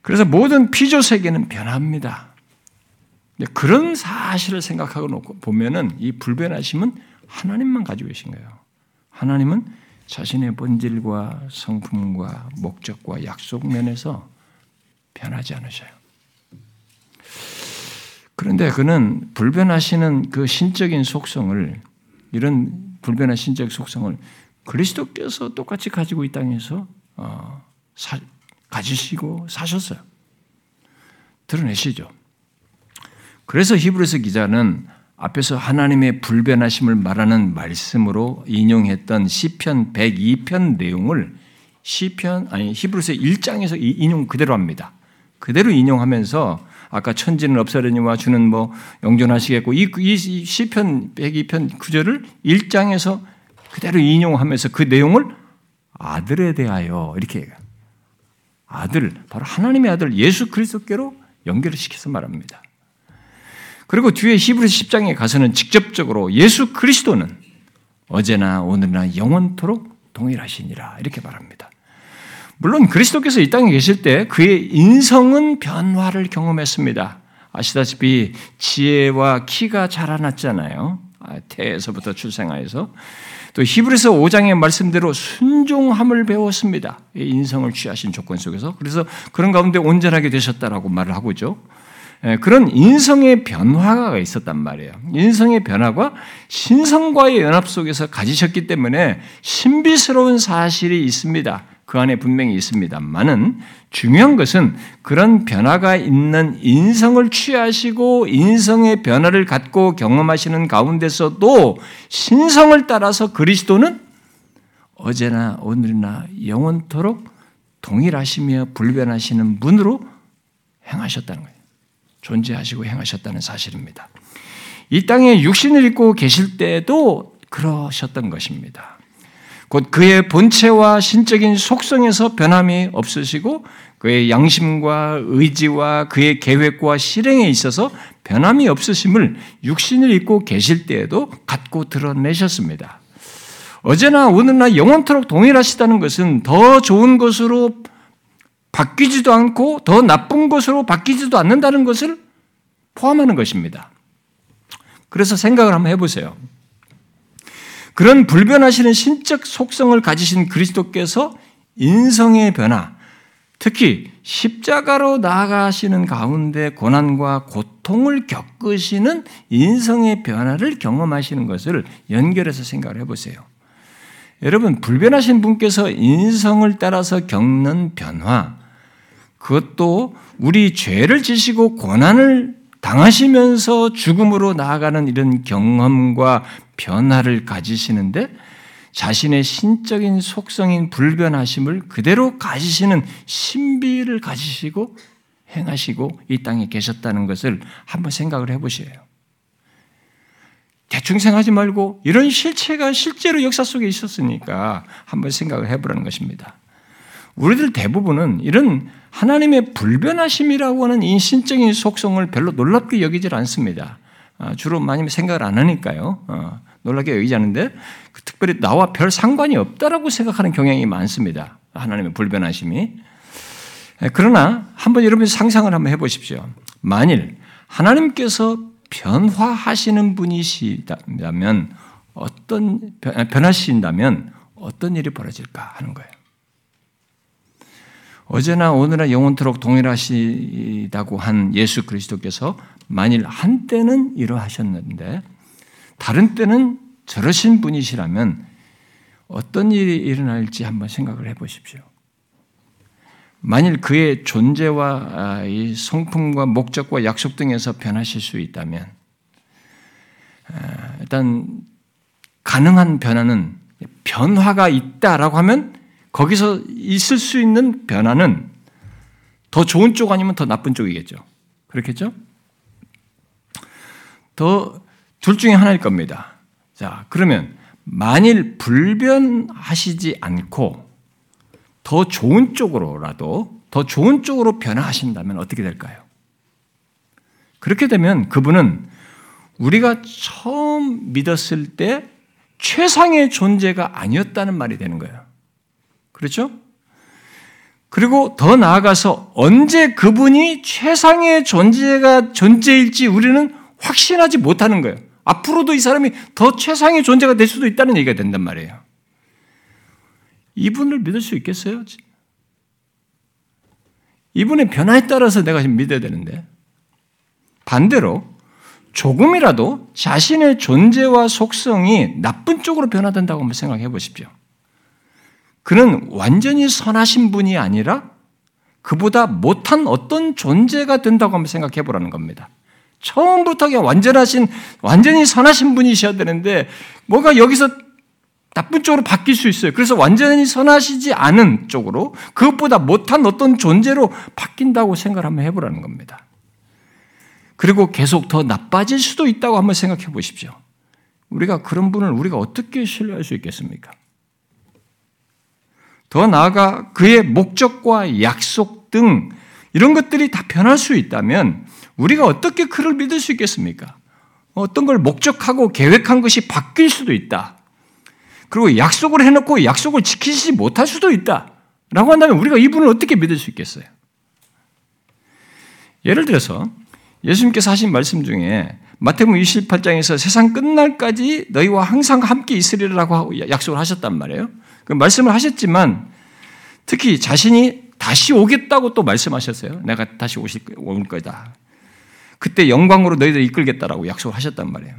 A: 그래서 모든 피조 세계는 변합니다. 그런 사실을 생각하고 놓고 보면은 이 불변하심은 하나님만 가지고 계신 거예요. 하나님은 자신의 본질과 성품과 목적과 약속 면에서 변하지 않으셔요. 그런데 그는 불변하시는 그 신적인 속성을 이런 불변한 신적 속성을 그리스도께서 똑같이 가지고 이 땅에서 어, 사, 가지시고 사셨어요. 드러내시죠. 그래서 히브리서 기자는 앞에서 하나님의 불변하심을 말하는 말씀으로 인용했던 시편 102편 내용을 시편 아니 히브리서 1장에서 인용 그대로 합니다. 그대로 인용하면서 아까 천지는 없어려니와 주는 뭐 영존하시겠고 이, 이 시편 102편 구절을 1장에서 그대로 인용하면서 그 내용을 아들에 대하여 이렇게. 아들, 바로 하나님의 아들 예수 그리스도께로 연결을 시켜서 말합니다. 그리고 뒤에 히브리서 10장에 가서는 직접적으로 예수 그리스도는 어제나 오늘나 영원토록 동일하시니라 이렇게 말합니다. 물론 그리스도께서 이 땅에 계실 때 그의 인성은 변화를 경험했습니다. 아시다시피 지혜와 키가 자라났잖아요. 아, 태에서부터 출생하여서 또 히브리서 5장의 말씀대로 순종함을 배웠습니다. 인성을 취하신 조건 속에서 그래서 그런 가운데 온전하게 되셨다라고 말을 하고 있죠. 예, 그런 인성의 변화가 있었단 말이에요. 인성의 변화가 신성과의 연합 속에서 가지셨기 때문에 신비스러운 사실이 있습니다. 그 안에 분명히 있습니다만은 중요한 것은 그런 변화가 있는 인성을 취하시고 인성의 변화를 갖고 경험하시는 가운데서도 신성을 따라서 그리스도는 어제나 오늘이나 영원토록 동일하시며 불변하시는 분으로 행하셨다는 거예요. 존재하시고 행하셨다는 사실입니다. 이 땅에 육신을 입고 계실 때도 그러셨던 것입니다. 곧 그의 본체와 신적인 속성에서 변함이 없으시고 그의 양심과 의지와 그의 계획과 실행에 있어서 변함이 없으심을 육신을 입고 계실 때에도 갖고 드러내셨습니다. 어제나 오늘나 영원토록 동일하시다는 것은 더 좋은 것으로 바뀌지도 않고 더 나쁜 것으로 바뀌지도 않는다는 것을 포함하는 것입니다. 그래서 생각을 한번 해보세요. 그런 불변하시는 신적 속성을 가지신 그리스도께서 인성의 변화, 특히 십자가로 나아가시는 가운데 고난과 고통을 겪으시는 인성의 변화를 경험하시는 것을 연결해서 생각을 해보세요. 여러분, 불변하신 분께서 인성을 따라서 겪는 변화, 그것도 우리 죄를 지시고 고난을 당하시면서 죽음으로 나아가는 이런 경험과 변화를 가지시는데 자신의 신적인 속성인 불변하심을 그대로 가지시는 신비를 가지시고 행하시고 이 땅에 계셨다는 것을 한번 생각을 해보세요. 대충 생각하지 말고 이런 실체가 실제로 역사 속에 있었으니까 한번 생각을 해보라는 것입니다. 우리들 대부분은 이런 하나님의 불변하심이라고 하는 인신적인 속성을 별로 놀랍게 여기질 않습니다. 아, 주로 많이 생각을 안 하니까요. 어, 놀랍게 여기지 않는데 그 특별히 나와 별 상관이 없다라고 생각하는 경향이 많습니다. 하나님의 불변하심이. 예, 그러나 한번 여러분 상상을 한번 해보십시오. 만일 하나님께서 변화하시는 분이시다면 어떤 변하신다면 어떤 일이 벌어질까 하는 거예요. 어제나 오늘나 영원토록 동일하시다고 한 예수 그리스도께서 만일 한때는 이러하셨는데 다른 때는 저러신 분이시라면 어떤 일이 일어날지 한번 생각을 해 보십시오. 만일 그의 존재와 성품과 목적과 약속 등에서 변하실 수 있다면 아, 일단 가능한 변화는 변화가 있다라고 하면 거기서 있을 수 있는 변화는 더 좋은 쪽 아니면 더 나쁜 쪽이겠죠. 그렇겠죠? 더 둘 중에 하나일 겁니다. 자, 그러면 만일 불변하시지 않고 더 좋은 쪽으로라도 더 좋은 쪽으로 변화하신다면 어떻게 될까요? 그렇게 되면 그분은 우리가 처음 믿었을 때 최상의 존재가 아니었다는 말이 되는 거예요. 그렇죠? 그리고 더 나아가서 언제 그분이 최상의 존재가 존재일지 우리는 확신하지 못하는 거예요. 앞으로도 이 사람이 더 최상의 존재가 될 수도 있다는 얘기가 된단 말이에요. 이분을 믿을 수 있겠어요? 이분의 변화에 따라서 내가 지금 믿어야 되는데 반대로 조금이라도 자신의 존재와 속성이 나쁜 쪽으로 변화된다고 한번 생각해 보십시오. 그는 완전히 선하신 분이 아니라 그보다 못한 어떤 존재가 된다고 한번 생각해 보라는 겁니다. 처음부터 그냥 완전하신, 완전히 선하신 분이셔야 되는데, 뭐가 여기서 나쁜 쪽으로 바뀔 수 있어요. 그래서 완전히 선하시지 않은 쪽으로, 그것보다 못한 어떤 존재로 바뀐다고 생각을 한번 해보라는 겁니다. 그리고 계속 더 나빠질 수도 있다고 한번 생각해 보십시오. 우리가 그런 분을 우리가 어떻게 신뢰할 수 있겠습니까? 더 나아가 그의 목적과 약속 등 이런 것들이 다 변할 수 있다면 우리가 어떻게 그를 믿을 수 있겠습니까? 어떤 걸 목적하고 계획한 것이 바뀔 수도 있다. 그리고 약속을 해놓고 약속을 지키지 못할 수도 있다. 라고 한다면 우리가 이분을 어떻게 믿을 수 있겠어요? 예를 들어서 예수님께서 하신 말씀 중에 마태복음 28장에서 세상 끝날까지 너희와 항상 함께 있으리라고 약속을 하셨단 말이에요. 그 말씀을 하셨지만 특히 자신이 다시 오겠다고 또 말씀하셨어요. 내가 다시 오실 올 거다. 그때 영광으로 너희들 이끌겠다라고 약속을 하셨단 말이에요.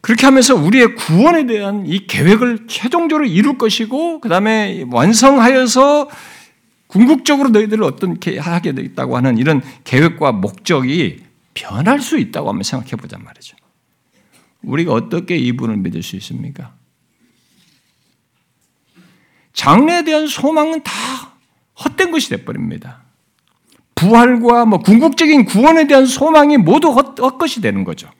A: 그렇게 하면서 우리의 구원에 대한 이 계획을 최종적으로 이룰 것이고 그 다음에 완성하여서 궁극적으로 너희들을 어떻게 하게 되겠다고 하는 이런 계획과 목적이 변할 수 있다고 한번 생각해 보잔 말이죠. 우리가 어떻게 이분을 믿을 수 있습니까? 장래에 대한 소망은 다 헛된 것이 돼버립니다. 부활과 뭐 궁극적인 구원에 대한 소망이 모두 헛, 헛것이 되는 거죠.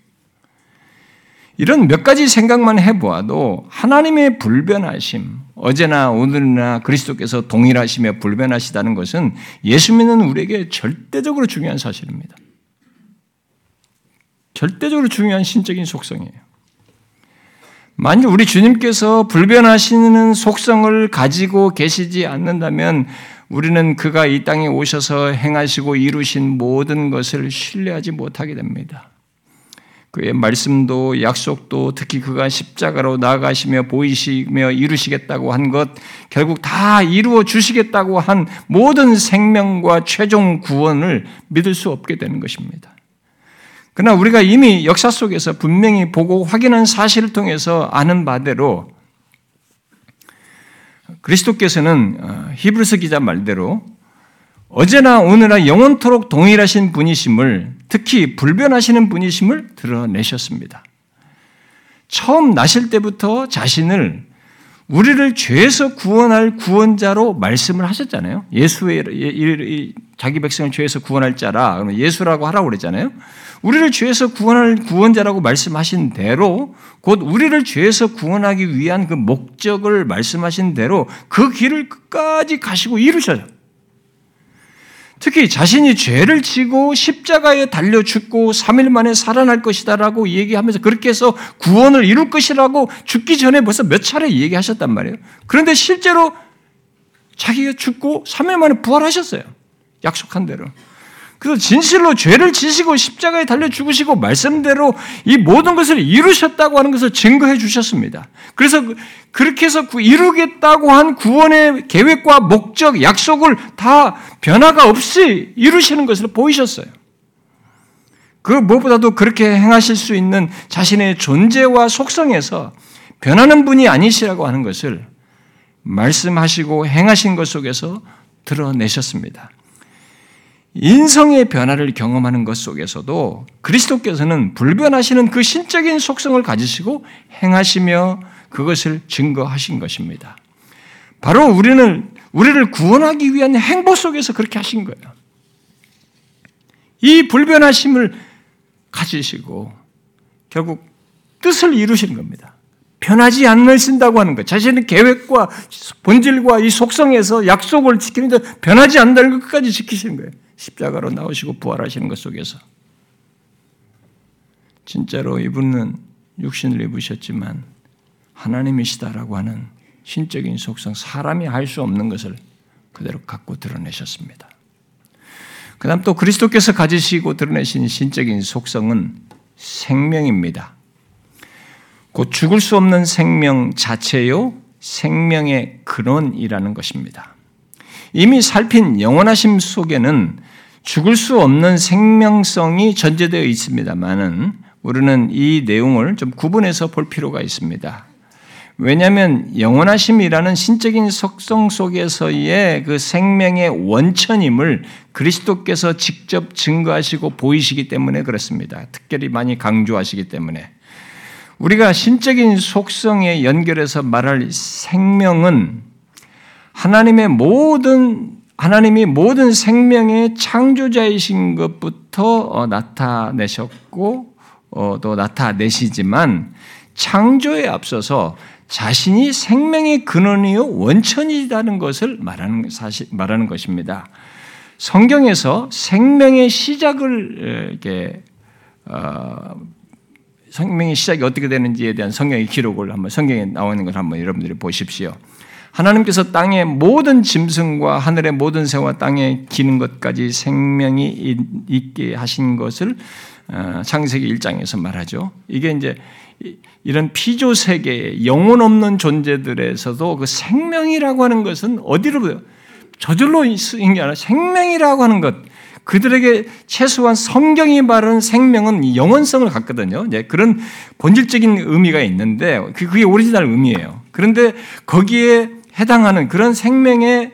A: 이런 몇 가지 생각만 해보아도 하나님의 불변하심, 어제나 오늘이나 그리스도께서 동일하시며 불변하시다는 것은 예수 믿는 우리에게 절대적으로 중요한 사실입니다. 절대적으로 중요한 신적인 속성이에요. 만일 우리 주님께서 불변하시는 속성을 가지고 계시지 않는다면 우리는 그가 이 땅에 오셔서 행하시고 이루신 모든 것을 신뢰하지 못하게 됩니다. 그의 말씀도 약속도 특히 그가 십자가로 나아가시며 보이시며 이루시겠다고 한 것 결국 다 이루어 주시겠다고 한 모든 생명과 최종 구원을 믿을 수 없게 되는 것입니다. 그러나 우리가 이미 역사 속에서 분명히 보고 확인한 사실을 통해서 아는 바대로 그리스도께서는 어, 히브리서 기자 말대로 어제나 오늘나 영원토록 동일하신 분이심을 특히 불변하시는 분이심을 드러내셨습니다. 처음 나실 때부터 자신을 우리를 죄에서 구원할 구원자로 말씀을 하셨잖아요. 예수의 자기 백성을 죄에서 구원할 자라 예수라고 하라고 그랬잖아요. 우리를 죄에서 구원할 구원자라고 말씀하신 대로 곧 우리를 죄에서 구원하기 위한 그 목적을 말씀하신 대로 그 길을 끝까지 가시고 이루셔요. 특히 자신이 죄를 지고 십자가에 달려 죽고 3일 만에 살아날 것이다라고 얘기하면서 그렇게 해서 구원을 이룰 것이라고 죽기 전에 벌써 몇 차례 얘기하셨단 말이에요. 그런데 실제로 자기가 죽고 3일 만에 부활하셨어요. 약속한 대로. 그래서 진실로 죄를 지시고 십자가에 달려 죽으시고 말씀대로 이 모든 것을 이루셨다고 하는 것을 증거해 주셨습니다. 그래서 그, 그렇게 해서 이루겠다고 한 구원의 계획과 목적, 약속을 다 변화가 없이 이루시는 것을 보이셨어요. 그 무엇보다도 그렇게 행하실 수 있는 자신의 존재와 속성에서 변하는 분이 아니시라고 하는 것을 말씀하시고 행하신 것 속에서 드러내셨습니다. 인성의 변화를 경험하는 것 속에서도 그리스도께서는 불변하시는 그 신적인 속성을 가지시고 행하시며 그것을 증거하신 것입니다. 바로 우리는 우리를 구원하기 위한 행보 속에서 그렇게 하신 거예요. 이 불변하심을 가지시고 결국 뜻을 이루시는 겁니다. 변하지 않으신다고 하는 것. 자신의 계획과 본질과 이 속성에서 약속을 지키는데 변하지 않는다는 것까지 지키시는 거예요. 십자가로 나오시고 부활하시는 것 속에서 진짜로 이분은 육신을 입으셨지만 하나님이시다라고 하는 신적인 속성, 사람이 할 수 없는 것을 그대로 갖고 드러내셨습니다. 그 다음 또 그리스도께서 가지시고 드러내신 신적인 속성은 생명입니다. 곧 죽을 수 없는 생명 자체요, 생명의 근원이라는 것입니다. 이미 살핀 영원하심 속에는 죽을 수 없는 생명성이 전제되어 있습니다만은 우리는 이 내용을 좀 구분해서 볼 필요가 있습니다. 왜냐하면 영원하심이라는 신적인 속성 속에서의 그 생명의 원천임을 그리스도께서 직접 증거하시고 보이시기 때문에 그렇습니다. 특별히 많이 강조하시기 때문에 우리가 신적인 속성에 연결해서 말할 생명은 하나님의 모든 하나님이 모든 생명의 창조자이신 것부터 어, 나타내셨고 어, 또 나타내시지만 창조에 앞서서 자신이 생명의 근원이요 원천이라는 것을 말하는 사실 말하는 것입니다. 성경에서 생명의 시작을 이렇게 어, 생명의 시작이 어떻게 되는지에 대한 성경의 기록을 한번 성경에 나와 있는 걸 한번 여러분들이 보십시오. 하나님께서 땅의 모든 짐승과 하늘의 모든 새와 땅에 기는 것까지 생명이 있게 하신 것을 어, 창세기 1장에서 말하죠. 이게 이제 이런 피조 세계의 영혼 없는 존재들에서도 그 생명이라고 하는 것은 어디로 저절로 쓰인 게 아니라 생명이라고 하는 것 그들에게 최소한 성경이 말하는 생명은 영원성을 갖거든요. 네, 그런 본질적인 의미가 있는데 그게 오리지널 의미예요. 그런데 거기에 해당하는 그런 생명의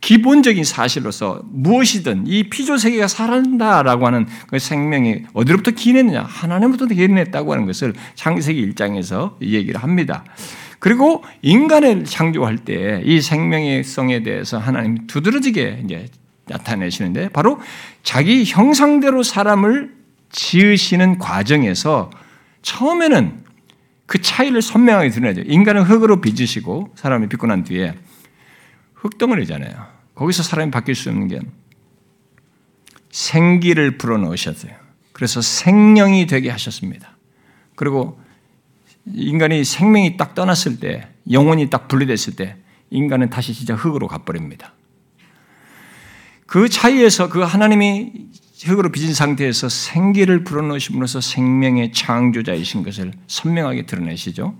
A: 기본적인 사실로서 무엇이든 이 피조 세계가 살아난다라고 하는 그 생명이 어디로부터 기인했느냐 하나님부터 기인했다고 하는 것을 창세기 1장에서 얘기를 합니다. 그리고 인간을 창조할 때 이 생명의 성에 대해서 하나님 두드러지게 이제 나타내시는데 바로 자기 형상대로 사람을 지으시는 과정에서 처음에는 그 차이를 선명하게 드러내죠. 인간은 흙으로 빚으시고 사람이 빚고 난 뒤에 흙덩어리잖아요. 거기서 사람이 바뀔 수 있는 게 생기를 불어넣으셨어요. 그래서 생명이 되게 하셨습니다. 그리고 인간이 생명이 딱 떠났을 때, 영혼이 딱 분리됐을 때, 인간은 다시 진짜 흙으로 가버립니다. 그 차이에서 그 하나님이 흙으로 빚은 상태에서 생기를 불어넣으심으로써 생명의 창조자이신 것을 선명하게 드러내시죠.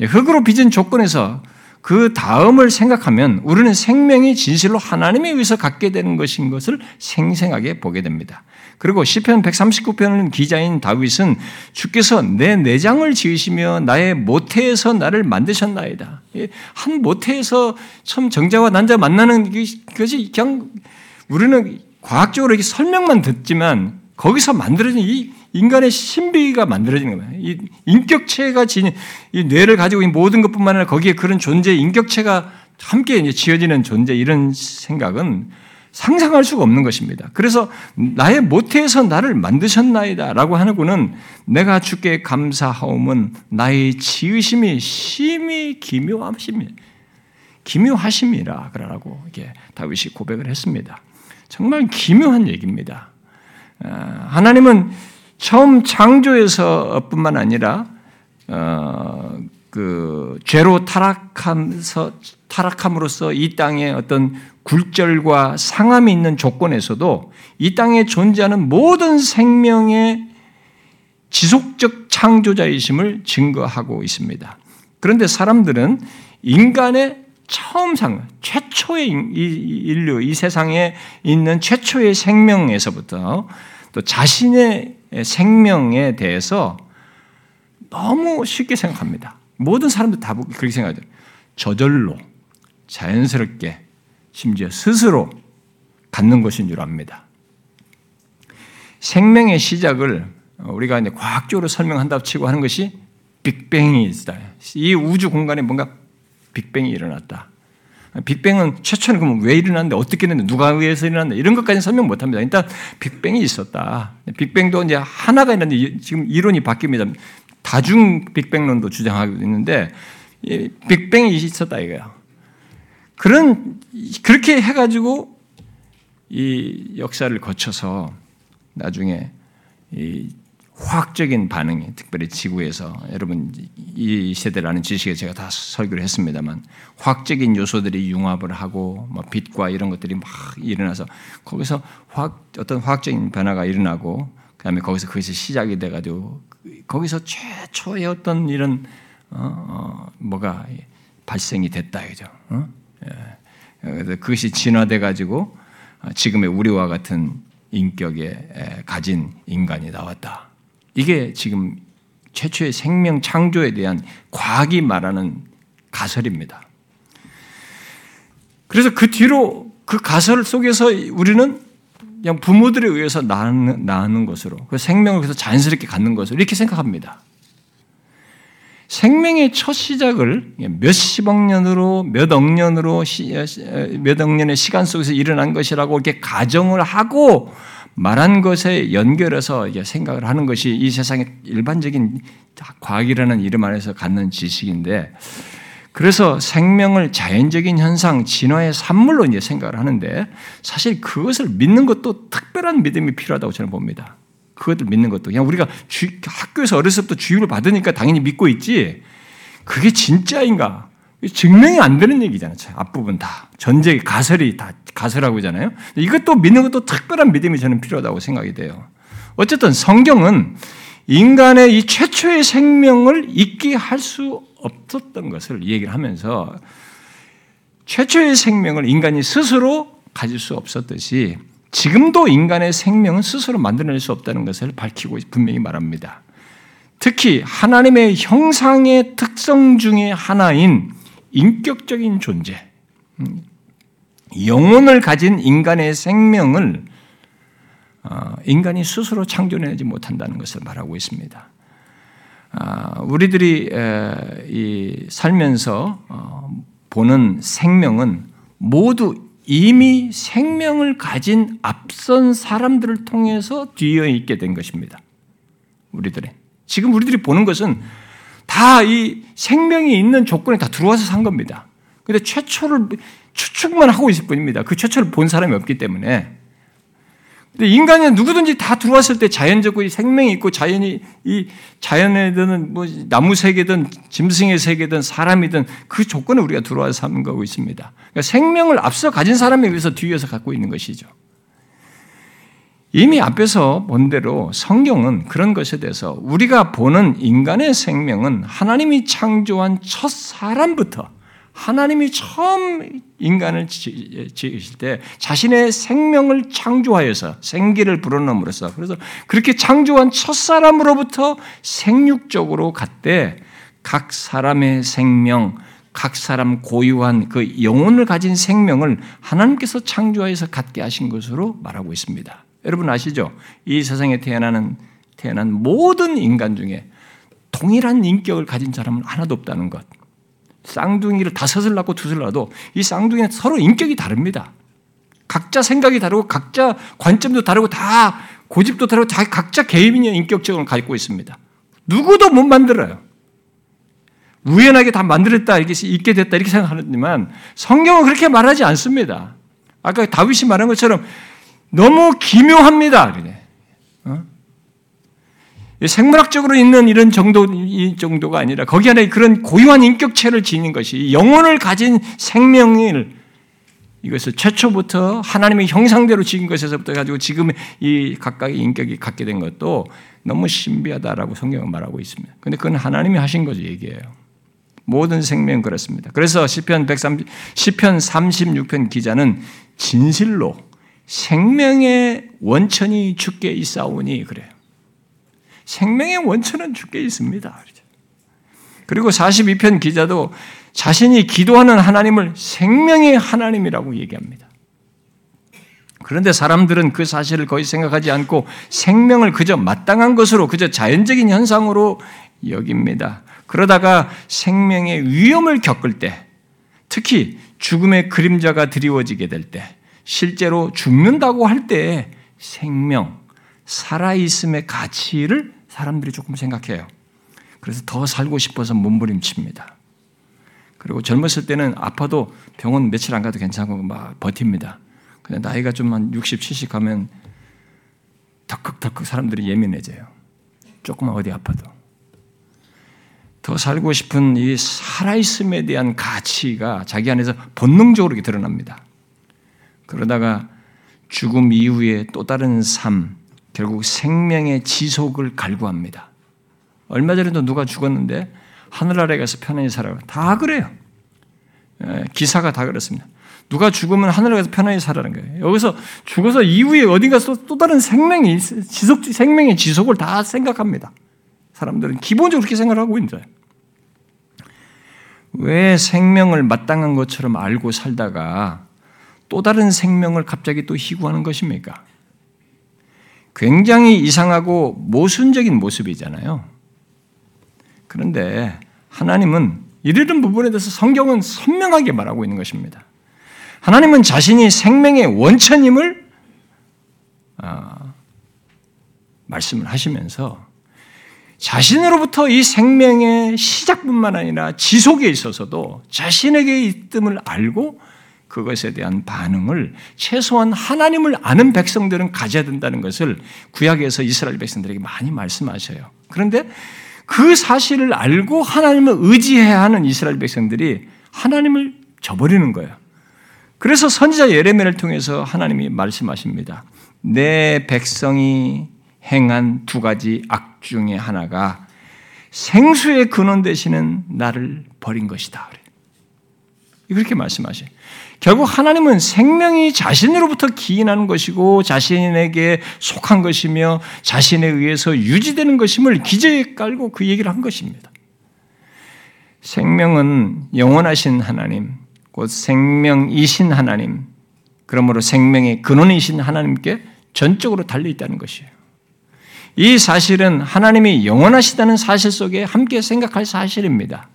A: 흙으로 빚은 조건에서 그 다음을 생각하면 우리는 생명이 진실로 하나님에 의해서 갖게 되는 것인 것을 생생하게 보게 됩니다. 그리고 시편 139편 기자인 다윗은 주께서 내 내장을 지으시며 나의 모태에서 나를 만드셨나이다. 한 모태에서 참 정자와 난자 만나는 것이 그냥 우리는 과학적으로 이렇게 설명만 듣지만 거기서 만들어진 이 인간의 신비가 만들어지는 거예요. 이 인격체가 지닌 이 뇌를 가지고 있는 모든 것뿐만 아니라 거기에 그런 존재, 인격체가 함께 이제 지어지는 존재 이런 생각은 상상할 수가 없는 것입니다. 그래서 나의 모태에서 나를 만드셨나이다라고 하는구는 내가 주께 감사하옴은 나의 지으심이 심히 기묘하심이 기묘하심이라 그러라고 이게 다윗이 고백을 했습니다. 정말 기묘한 얘기입니다. 아, 하나님은 처음 창조에서뿐만 아니라 어, 그 죄로 타락함서 타락함으로써 이 땅에 어떤 굴절과 상함이 있는 조건에서도 이 땅에 존재하는 모든 생명의 지속적 창조자이심을 증거하고 있습니다. 그런데 사람들은 인간의 처음 상, 최초의 인류, 이 세상에 있는 최초의 생명에서부터 또 자신의 생명에 대해서 너무 쉽게 생각합니다. 모든 사람들 다 그렇게 생각하죠. 저절로, 자연스럽게, 심지어 스스로 갖는 것인 줄 압니다. 생명의 시작을 우리가 이제 과학적으로 설명한다고 치고 하는 것이 빅뱅이 있다. 이 우주 공간에 뭔가 빅뱅이 일어났다. 빅뱅은 최초는 그러면 왜 일어났는데 어떻게 됐는데 누가 의해서 일어났는데 이런 것까지 설명 못 합니다. 일단 빅뱅이 있었다. 빅뱅도 이제 하나가 있는데 지금 이론이 바뀝니다. 다중 빅뱅론도 주장하고 있는데 빅뱅이 있었다 이거야. 그런 그렇게 해 가지고 이 역사를 거쳐서 나중에 이 화학적인 반응이 특별히 지구에서 여러분 이 세대를 아는 지식에 제가 다 설교를 했습니다만 화학적인 요소들이 융합을 하고 뭐 빛과 이런 것들이 막 일어나서 거기서 화학 어떤 화학적인 변화가 일어나고 그다음에 거기서 그것이 시작이 돼가지고 거기서 최초의 어떤 이런 어, 어, 뭐가 발생이 됐다 이죠. 어? 예. 그것이 진화돼 가지고 지금의 우리와 같은 인격에 가진 인간이 나왔다. 이게 지금 최초의 생명 창조에 대한 과학이 말하는 가설입니다. 그래서 그 뒤로 그 가설 속에서 우리는 그냥 부모들에 의해서 낳는, 낳는 것으로, 그 생명을 그래서 자연스럽게 갖는 것으로 이렇게 생각합니다. 생명의 첫 시작을 몇십억 년으로, 몇억 년으로, 몇억 년의 시간 속에서 일어난 것이라고 이렇게 가정을 하고 말한 것에 연결해서 생각을 하는 것이 이 세상의 일반적인 과학이라는 이름 안에서 갖는 지식인데 그래서 생명을 자연적인 현상, 진화의 산물로 이제 생각을 하는데 사실 그것을 믿는 것도 특별한 믿음이 필요하다고 저는 봅니다. 그것을 믿는 것도 그냥 우리가 주, 학교에서 어렸을 때부터 주입을 받으니까 당연히 믿고 있지 그게 진짜인가? 증명이 안 되는 얘기잖아요. 앞부분 다. 전제 가설이 다 가설하고 있잖아요. 이것도 믿는 것도 특별한 믿음이 저는 필요하다고 생각이 돼요. 어쨌든 성경은 인간의 이 최초의 생명을 잊게 할 수 없었던 것을 얘기를 하면서 최초의 생명을 인간이 스스로 가질 수 없었듯이 지금도 인간의 생명은 스스로 만들어낼 수 없다는 것을 밝히고 분명히 말합니다. 특히 하나님의 형상의 특성 중의 하나인 인격적인 존재, 음, 영혼을 가진 인간의 생명을 어, 인간이 스스로 창조해내지 못한다는 것을 말하고 있습니다. 아, 우리들이 살면서 어, 보는 생명은 모두 이미 생명을 가진 앞선 사람들을 통해서 뒤어 있게 된 것입니다. 우리들의 지금 우리들이 보는 것은 다 이 생명이 있는 조건에 다 들어와서 산 겁니다. 근데 최초를 추측만 하고 있을 뿐입니다. 그 최초를 본 사람이 없기 때문에. 근데 인간은 누구든지 다 들어왔을 때 자연적으로 생명이 있고 자연이 이 자연에든 뭐 나무 세계든 짐승의 세계든 사람이든 그 조건을 우리가 들어와서 사는 거고 있습니다. 그러니까 생명을 앞서 가진 사람에 의해서 뒤에서 갖고 있는 것이죠. 이미 앞에서 본 대로 성경은 그런 것에 대해서 우리가 보는 인간의 생명은 하나님이 창조한 첫 사람부터 하나님이 처음 인간을 지으실 때 자신의 생명을 창조하여서 생기를 불어넣음으로써 그래서 그렇게 창조한 첫 사람으로부터 생육적으로 갔대 각 사람의 생명, 각 사람 고유한 그 영혼을 가진 생명을 하나님께서 창조하여서 갖게 하신 것으로 말하고 있습니다. 여러분 아시죠? 이 세상에 태어나는 태어난 모든 인간 중에 동일한 인격을 가진 사람은 하나도 없다는 것. 쌍둥이를 다섯을 낳고 두을 낳아도 이 쌍둥이는 서로 인격이 다릅니다. 각자 생각이 다르고 각자 관점도 다르고 다 고집도 다르고 다 각자 개인의 인격적으로 갖고 있습니다. 누구도 못 만들어요. 우연하게 다 만들었다, 이렇게 있게 됐다, 이렇게 생각하지만 성경은 그렇게 말하지 않습니다. 아까 다윗이 말한 것처럼 너무 기묘합니다. 어? 생물학적으로 있는 이런 정도, 이 정도가 아니라 거기 안에 그런 고유한 인격체를 지닌 것이 영혼을 가진 생명을 이것을 최초부터 하나님의 형상대로 지은 것에서부터 가지고 지금 이 각각의 인격이 갖게 된 것도 너무 신비하다라고 성경은 말하고 있습니다. 근데 그건 하나님이 하신 거죠, 얘기예요. 모든 생명 그렇습니다. 그래서 시편 130, 시편 36편 기자는 진실로 생명의 원천이 주께 있사오니 그래요. 생명의 원천은 주께 있습니다. 그리고 42편 기자도 자신이 기도하는 하나님을 생명의 하나님이라고 얘기합니다. 그런데 사람들은 그 사실을 거의 생각하지 않고 생명을 그저 마땅한 것으로 그저 자연적인 현상으로 여깁니다. 그러다가 생명의 위험을 겪을 때, 특히 죽음의 그림자가 드리워지게 될 때, 실제로 죽는다고 할 때 생명, 살아있음의 가치를 사람들이 조금 생각해요. 그래서 더 살고 싶어서 몸부림칩니다. 그리고 젊었을 때는 아파도 병원 며칠 안 가도 괜찮고 막 버팁니다. 근데 나이가 좀 한 60, 70 가면 덜컥덜컥 사람들이 예민해져요. 조금만 어디 아파도. 더 살고 싶은 이 살아있음에 대한 가치가 자기 안에서 본능적으로 드러납니다. 그러다가 죽음 이후에 또 다른 삶, 결국 생명의 지속을 갈구합니다. 얼마 전에도 누가 죽었는데 하늘 아래 가서 편안히 살아라. 다 그래요. 예, 기사가 다 그렇습니다. 누가 죽으면 하늘에 가서 편안히 살아는 거예요. 여기서 죽어서 이후에 어딘가 또 다른 생명이 지속 생명의 지속을 다 생각합니다. 사람들은 기본적으로 그렇게 생각을 하고 있는 거예요. 왜 생명을 마땅한 것처럼 알고 살다가 또 다른 생명을 갑자기 또 희구하는 것입니까? 굉장히 이상하고 모순적인 모습이잖아요. 그런데 하나님은 이르는 부분에 대해서 성경은 선명하게 말하고 있는 것입니다. 하나님은 자신이 생명의 원천임을 어, 말씀을 하시면서 자신으로부터 이 생명의 시작뿐만 아니라 지속에 있어서도 자신에게 있음을 알고 그것에 대한 반응을 최소한 하나님을 아는 백성들은 가져야 된다는 것을 구약에서 이스라엘 백성들에게 많이 말씀하셔요. 그런데 그 사실을 알고 하나님을 의지해야 하는 이스라엘 백성들이 하나님을 저버리는 거예요. 그래서 선지자 예레미야를 통해서 하나님이 말씀하십니다. 내 백성이 행한 두 가지 악 중에 하나가 생수의 근원 되시는 나를 버린 것이다. 이렇게 말씀하셔요. 결국 하나님은 생명이 자신으로부터 기인하는 것이고 자신에게 속한 것이며 자신에 의해서 유지되는 것임을 기저에 깔고 그 얘기를 한 것입니다. 생명은 영원하신 하나님, 곧 생명이신 하나님, 그러므로 생명의 근원이신 하나님께 전적으로 달려 있다는 것이에요. 이 사실은 하나님이 영원하시다는 사실 속에 함께 생각할 사실입니다.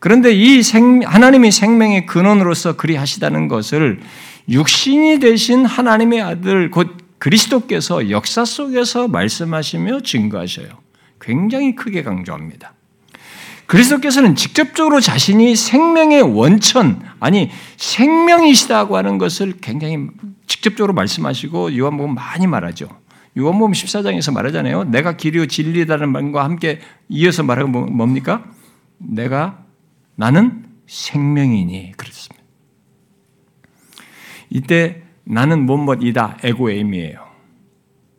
A: 그런데 이 생, 하나님이 생명의 근원으로서 그리하시다는 것을 육신이 되신 하나님의 아들 곧 그리스도께서 역사 속에서 말씀하시며 증거하셔요. 굉장히 크게 강조합니다. 그리스도께서는 직접적으로 자신이 생명의 원천, 아니 생명이시다고 하는 것을 굉장히 직접적으로 말씀하시고 요한복음 많이 말하죠. 요한복음 14장에서 말하잖아요. 내가 길이요 진리다는 말과 함께 이어서 말하고 뭐, 뭡니까? 내가 나는 생명이니 그랬습니다. 이때 나는 뭐뭐이다 에고에임이에요.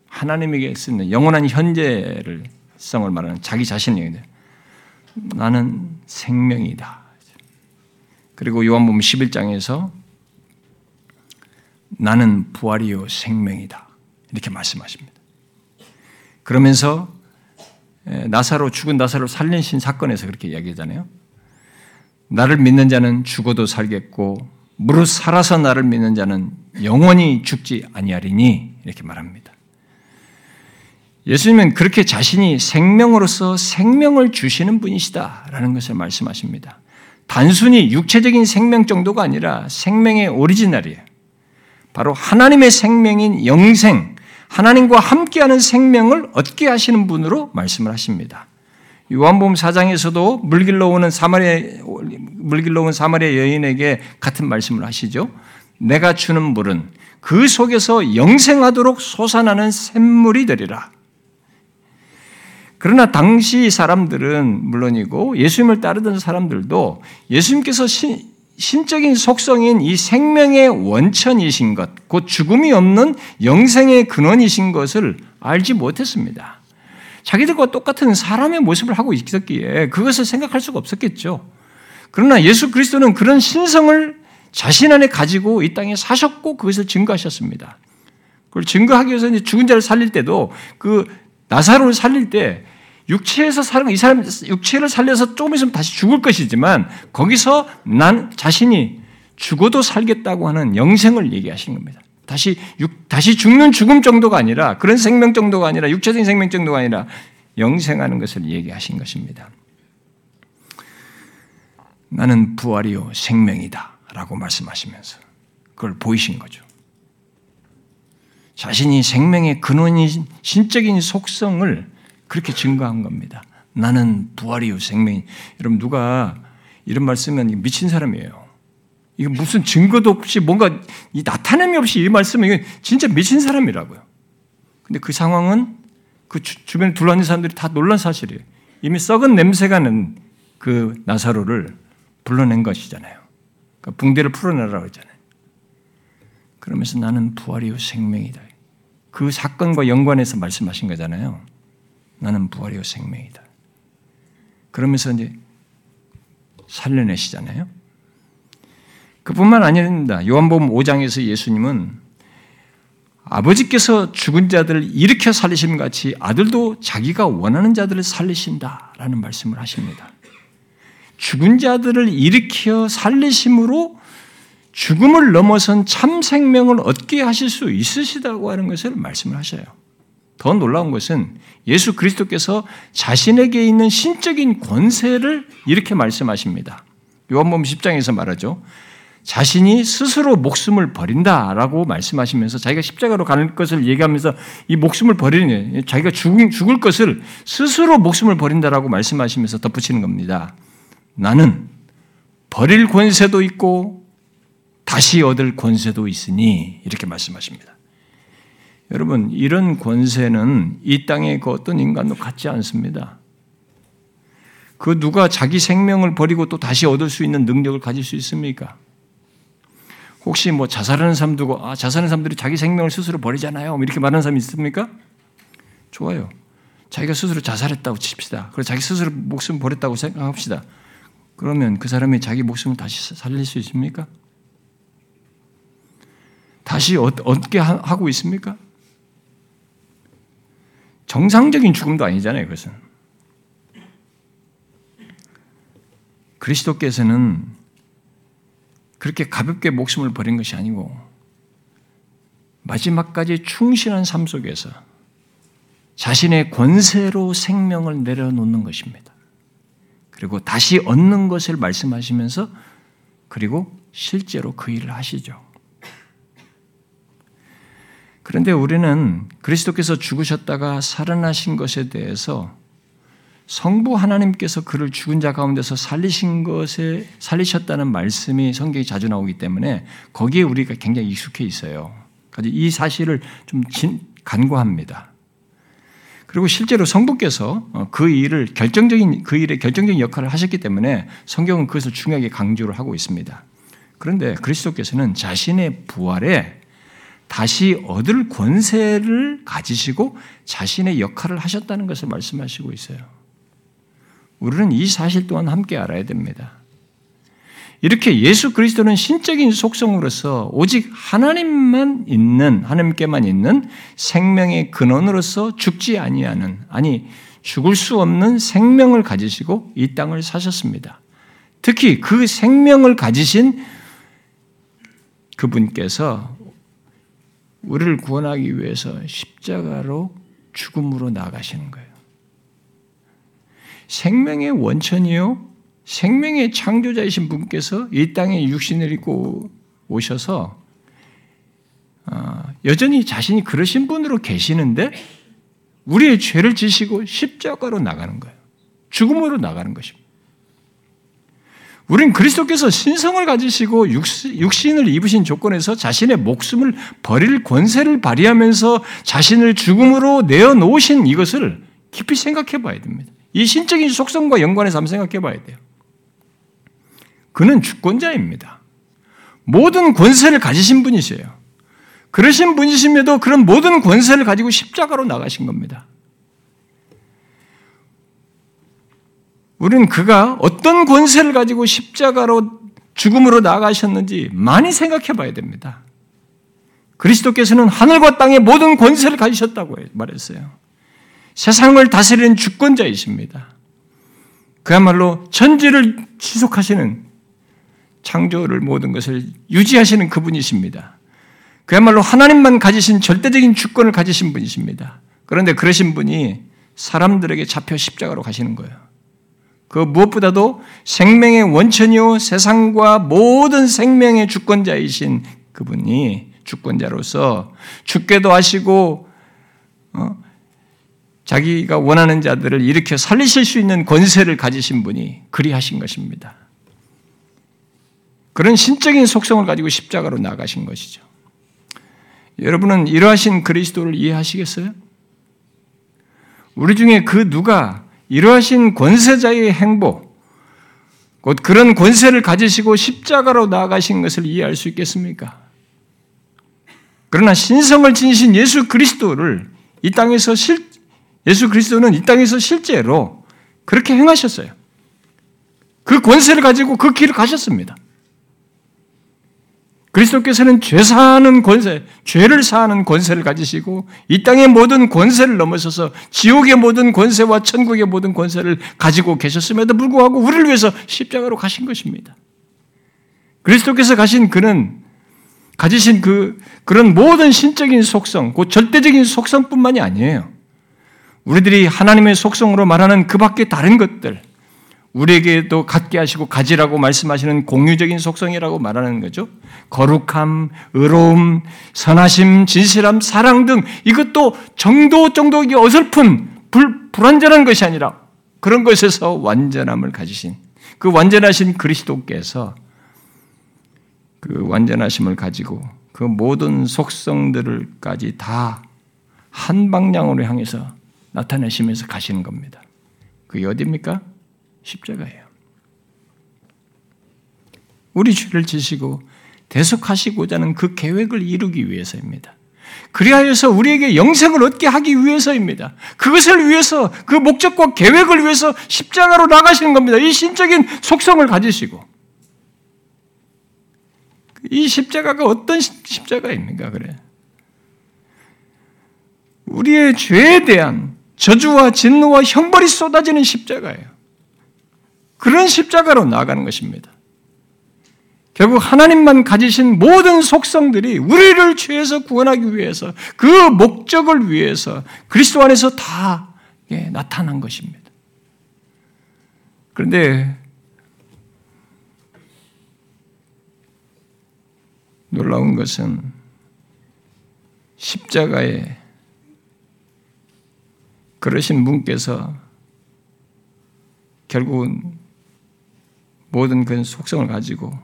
A: 하나님에게 쓰는 영원한 현재를 성을 말하는 자기 자신이 나는 생명이다. 그리고 요한복음 11장에서 나는 부활이요 생명이다. 이렇게 말씀하십니다. 그러면서 나사로 죽은 나사로 살리신 사건에서 그렇게 이야기하잖아요. 나를 믿는 자는 죽어도 살겠고 무릇 살아서 나를 믿는 자는 영원히 죽지 아니하리니 이렇게 말합니다. 예수님은 그렇게 자신이 생명으로서 생명을 주시는 분이시다라는 것을 말씀하십니다. 단순히 육체적인 생명 정도가 아니라 생명의 오리지널이에요. 바로 하나님의 생명인 영생, 하나님과 함께하는 생명을 얻게 하시는 분으로 말씀을 하십니다. 요한복음 4장에서도 물길로 오는 사마리아 물길로 온 사마리아 여인에게 같은 말씀을 하시죠. 내가 주는 물은 그 속에서 영생하도록 솟아나는 샘물이 되리라. 그러나 당시 사람들은 물론이고 예수님을 따르던 사람들도 예수님께서 신, 신적인 속성인 이 생명의 원천이신 것, 곧 죽음이 없는 영생의 근원이신 것을 알지 못했습니다. 자기들과 똑같은 사람의 모습을 하고 있었기에 그것을 생각할 수가 없었겠죠. 그러나 예수 그리스도는 그런 신성을 자신 안에 가지고 이 땅에 사셨고 그것을 증거하셨습니다. 그걸 증거하기 위해서 이제 죽은 자를 살릴 때도 그 나사로를 살릴 때 육체에서 사는 이 사람 육체를 살려서 조금 있으면 다시 죽을 것이지만 거기서 난 자신이 죽어도 살겠다고 하는 영생을 얘기하시는 겁니다. 다시 육, 다시 죽는 죽음 정도가 아니라 그런 생명 정도가 아니라 육체적인 생명 정도가 아니라 영생하는 것을 얘기하신 것입니다. 나는 부활이요 생명이다 라고 말씀하시면서 그걸 보이신 거죠. 자신이 생명의 근원인 신적인 속성을 그렇게 증거한 겁니다. 나는 부활이요 생명. 여러분 누가 이런 말 쓰면 미친 사람이에요. 이거 무슨 증거도 없이 뭔가 이 나타냄이 없이 이 말씀은 진짜 미친 사람이라고요. 근데 그 상황은 그 주, 변에 둘러앉은 사람들이 다 놀란 사실이에요. 이미 썩은 냄새가 나는 그 나사로를 불러낸 것이잖아요. 그러니까 붕대를 풀어내라고 했잖아요. 그러면서 나는 부활이요 생명이다. 그 사건과 연관해서 말씀하신 거잖아요. 나는 부활이요 생명이다. 그러면서 이제 살려내시잖아요. 그뿐만 아닙니다. 요한복음 5장에서 예수님은 아버지께서 죽은 자들을 일으켜 살리심 같이 아들도 자기가 원하는 자들을 살리신다라는 말씀을 하십니다. 죽은 자들을 일으켜 살리심으로 죽음을 넘어선 참 생명을 얻게 하실 수 있으시다고 하는 것을 말씀을 하셔요. 더 놀라운 것은 예수 그리스도께서 자신에게 있는 신적인 권세를 이렇게 말씀하십니다. 요한복음 10장에서 말하죠. 자신이 스스로 목숨을 버린다라고 말씀하시면서 자기가 십자가로 가는 것을 얘기하면서 이 목숨을 버리는 자기가 죽을, 죽을 것을 스스로 목숨을 버린다라고 말씀하시면서 덧붙이는 겁니다. 나는 버릴 권세도 있고 다시 얻을 권세도 있으니 이렇게 말씀하십니다. 여러분, 이런 권세는 이 땅의 그 어떤 인간도 갖지 않습니다. 그 누가 자기 생명을 버리고 또 다시 얻을 수 있는 능력을 가질 수 있습니까? 혹시 뭐 자살하는 사람 두고 아, 자살하는 사람들이 자기 생명을 스스로 버리잖아요. 뭐 이렇게 말하는 사람이 있습니까? 좋아요. 자기가 스스로 자살했다고 칩시다. 그리고 자기 스스로 목숨 버렸다고 생각합시다. 그러면 그 사람이 자기 목숨을 다시 살릴 수 있습니까? 다시 얻게 하고 있습니까? 정상적인 죽음도 아니잖아요, 그것은. 그리스도께서는 그렇게 가볍게 목숨을 버린 것이 아니고 마지막까지 충실한 삶 속에서 자신의 권세로 생명을 내려놓는 것입니다. 그리고 다시 얻는 것을 말씀하시면서 그리고 실제로 그 일을 하시죠. 그런데 우리는 그리스도께서 죽으셨다가 살아나신 것에 대해서 성부 하나님께서 그를 죽은 자 가운데서 살리신 것에 살리셨다는 말씀이 성경에 자주 나오기 때문에 거기에 우리가 굉장히 익숙해 있어요. 이 사실을 좀 간과합니다. 그리고 실제로 성부께서 어, 그 일을 결정적인 그 일에 결정적인 역할을 하셨기 때문에 성경은 그것을 중요하게 강조를 하고 있습니다. 그런데 그리스도께서는 자신의 부활에 다시 얻을 권세를 가지시고 자신의 역할을 하셨다는 것을 말씀하시고 있어요. 우리는 이 사실 또한 함께 알아야 됩니다. 이렇게 예수 그리스도는 신적인 속성으로서 오직 하나님만 있는 하나님께만 있는 생명의 근원으로서 죽지 아니하는 아니 죽을 수 없는 생명을 가지시고 이 땅을 사셨습니다. 특히 그 생명을 가지신 그분께서 우리를 구원하기 위해서 십자가로 죽음으로 나가시는 거예요. 생명의 원천이요, 생명의 창조자이신 분께서 이 땅에 육신을 입고 오셔서 아, 여전히 자신이 그러신 분으로 계시는데 우리의 죄를 지시고 십자가로 나가는 거예요. 죽음으로 나가는 것입니다. 우린 그리스도께서 신성을 가지시고 육신을 입으신 조건에서 자신의 목숨을 버릴 권세를 발휘하면서 자신을 죽음으로 내어놓으신 이것을 깊이 생각해 봐야 됩니다. 이 신적인 속성과 연관해서 한번 생각해 봐야 돼요. 그는 주권자입니다. 모든 권세를 가지신 분이세요. 그러신 분이심에도 그런 모든 권세를 가지고 십자가로 나가신 겁니다. 우리는 그가 어떤 권세를 가지고 십자가로 죽음으로 나가셨는지 많이 생각해 봐야 됩니다. 그리스도께서는 하늘과 땅의 모든 권세를 가지셨다고 말했어요. 세상을 다스리는 주권자이십니다. 그야말로 천지를 지속하시는 창조를 모든 것을 유지하시는 그분이십니다. 그야말로 하나님만 가지신 절대적인 주권을 가지신 분이십니다. 그런데 그러신 분이 사람들에게 잡혀 십자가로 가시는 거예요. 그 무엇보다도 생명의 원천이요 세상과 모든 생명의 주권자이신 그분이 주권자로서 죽게도 하시고 어? 자기가 원하는 자들을 일으켜 살리실 수 있는 권세를 가지신 분이 그리하신 것입니다. 그런 신적인 속성을 가지고 십자가로 나가신 것이죠. 여러분은 이러하신 그리스도를 이해하시겠어요? 우리 중에 그 누가 이러하신 권세자의 행보, 곧 그런 권세를 가지시고 십자가로 나아가신 것을 이해할 수 있겠습니까? 그러나 신성을 지니신 예수 그리스도를 이 땅에서 실, 예수 그리스도는 이 땅에서 실제로 그렇게 행하셨어요. 그 권세를 가지고 그 길을 가셨습니다. 그리스도께서는 죄 사하는 권세, 죄를 사하는 권세를 가지시고 이 땅의 모든 권세를 넘어서서 지옥의 모든 권세와 천국의 모든 권세를 가지고 계셨음에도 불구하고 우리를 위해서 십자가로 가신 것입니다. 그리스도께서 가신 그는 가지신 그 그런 모든 신적인 속성, 그 절대적인 속성뿐만이 아니에요. 우리들이 하나님의 속성으로 말하는 그 밖에 다른 것들, 우리에게도 갖게 하시고 가지라고 말씀하시는 공유적인 속성이라고 말하는 거죠. 거룩함, 의로움, 선하심, 진실함, 사랑 등 이것도 정도 정도 어설픈 불, 불완전한 것이 아니라 그런 것에서 완전함을 가지신 그 완전하신 그리스도께서 그 완전하심을 가지고 그 모든 속성들을까지 다 한 방향으로 향해서 나타내시면서 가시는 겁니다. 그게 어디입니까? 십자가예요. 우리 죄를 지시고 대속하시고자 하는 그 계획을 이루기 위해서입니다. 그리하여서 우리에게 영생을 얻게 하기 위해서입니다. 그것을 위해서 그 목적과 계획을 위해서 십자가로 나가시는 겁니다. 이 신적인 속성을 가지시고 이 십자가가 어떤 십자가입니까? 그래. 우리의 죄에 대한 저주와 진노와 형벌이 쏟아지는 십자가예요. 그런 십자가로 나아가는 것입니다. 결국 하나님만 가지신 모든 속성들이 우리를 죄에서 구원하기 위해서 그 목적을 위해서 그리스도 안에서 다 나타난 것입니다. 그런데 놀라운 것은 십자가에 그러신 분께서 결국은 모든 그 속성을 가지고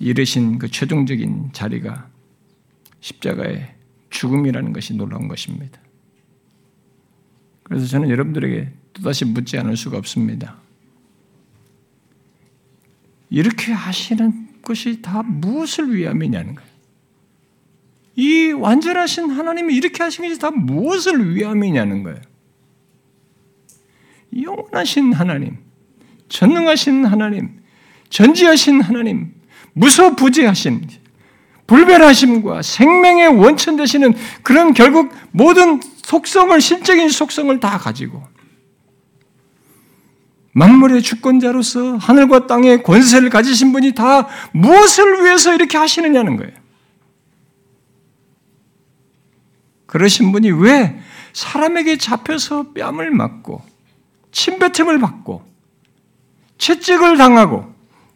A: 이르신 그 최종적인 자리가 십자가의 죽음이라는 것이 놀라운 것입니다. 그래서 저는 여러분들에게 또다시 묻지 않을 수가 없습니다. 이렇게 하시는 것이 다 무엇을 위함이냐는 거예요. 이 완전하신 하나님이 이렇게 하신 것이 다 무엇을 위함이냐는 거예요. 영원하신 하나님, 전능하신 하나님, 전지하신 하나님, 무소부지하신 불변하심과 생명의 원천 되시는 그런 결국 모든 속성을 실적인 속성을 다 가지고 만물의 주권자로서 하늘과 땅의 권세를 가지신 분이 다 무엇을 위해서 이렇게 하시느냐는 거예요. 그러신 분이 왜 사람에게 잡혀서 뺨을 맞고 침뱉음을 받고 채찍을 당하고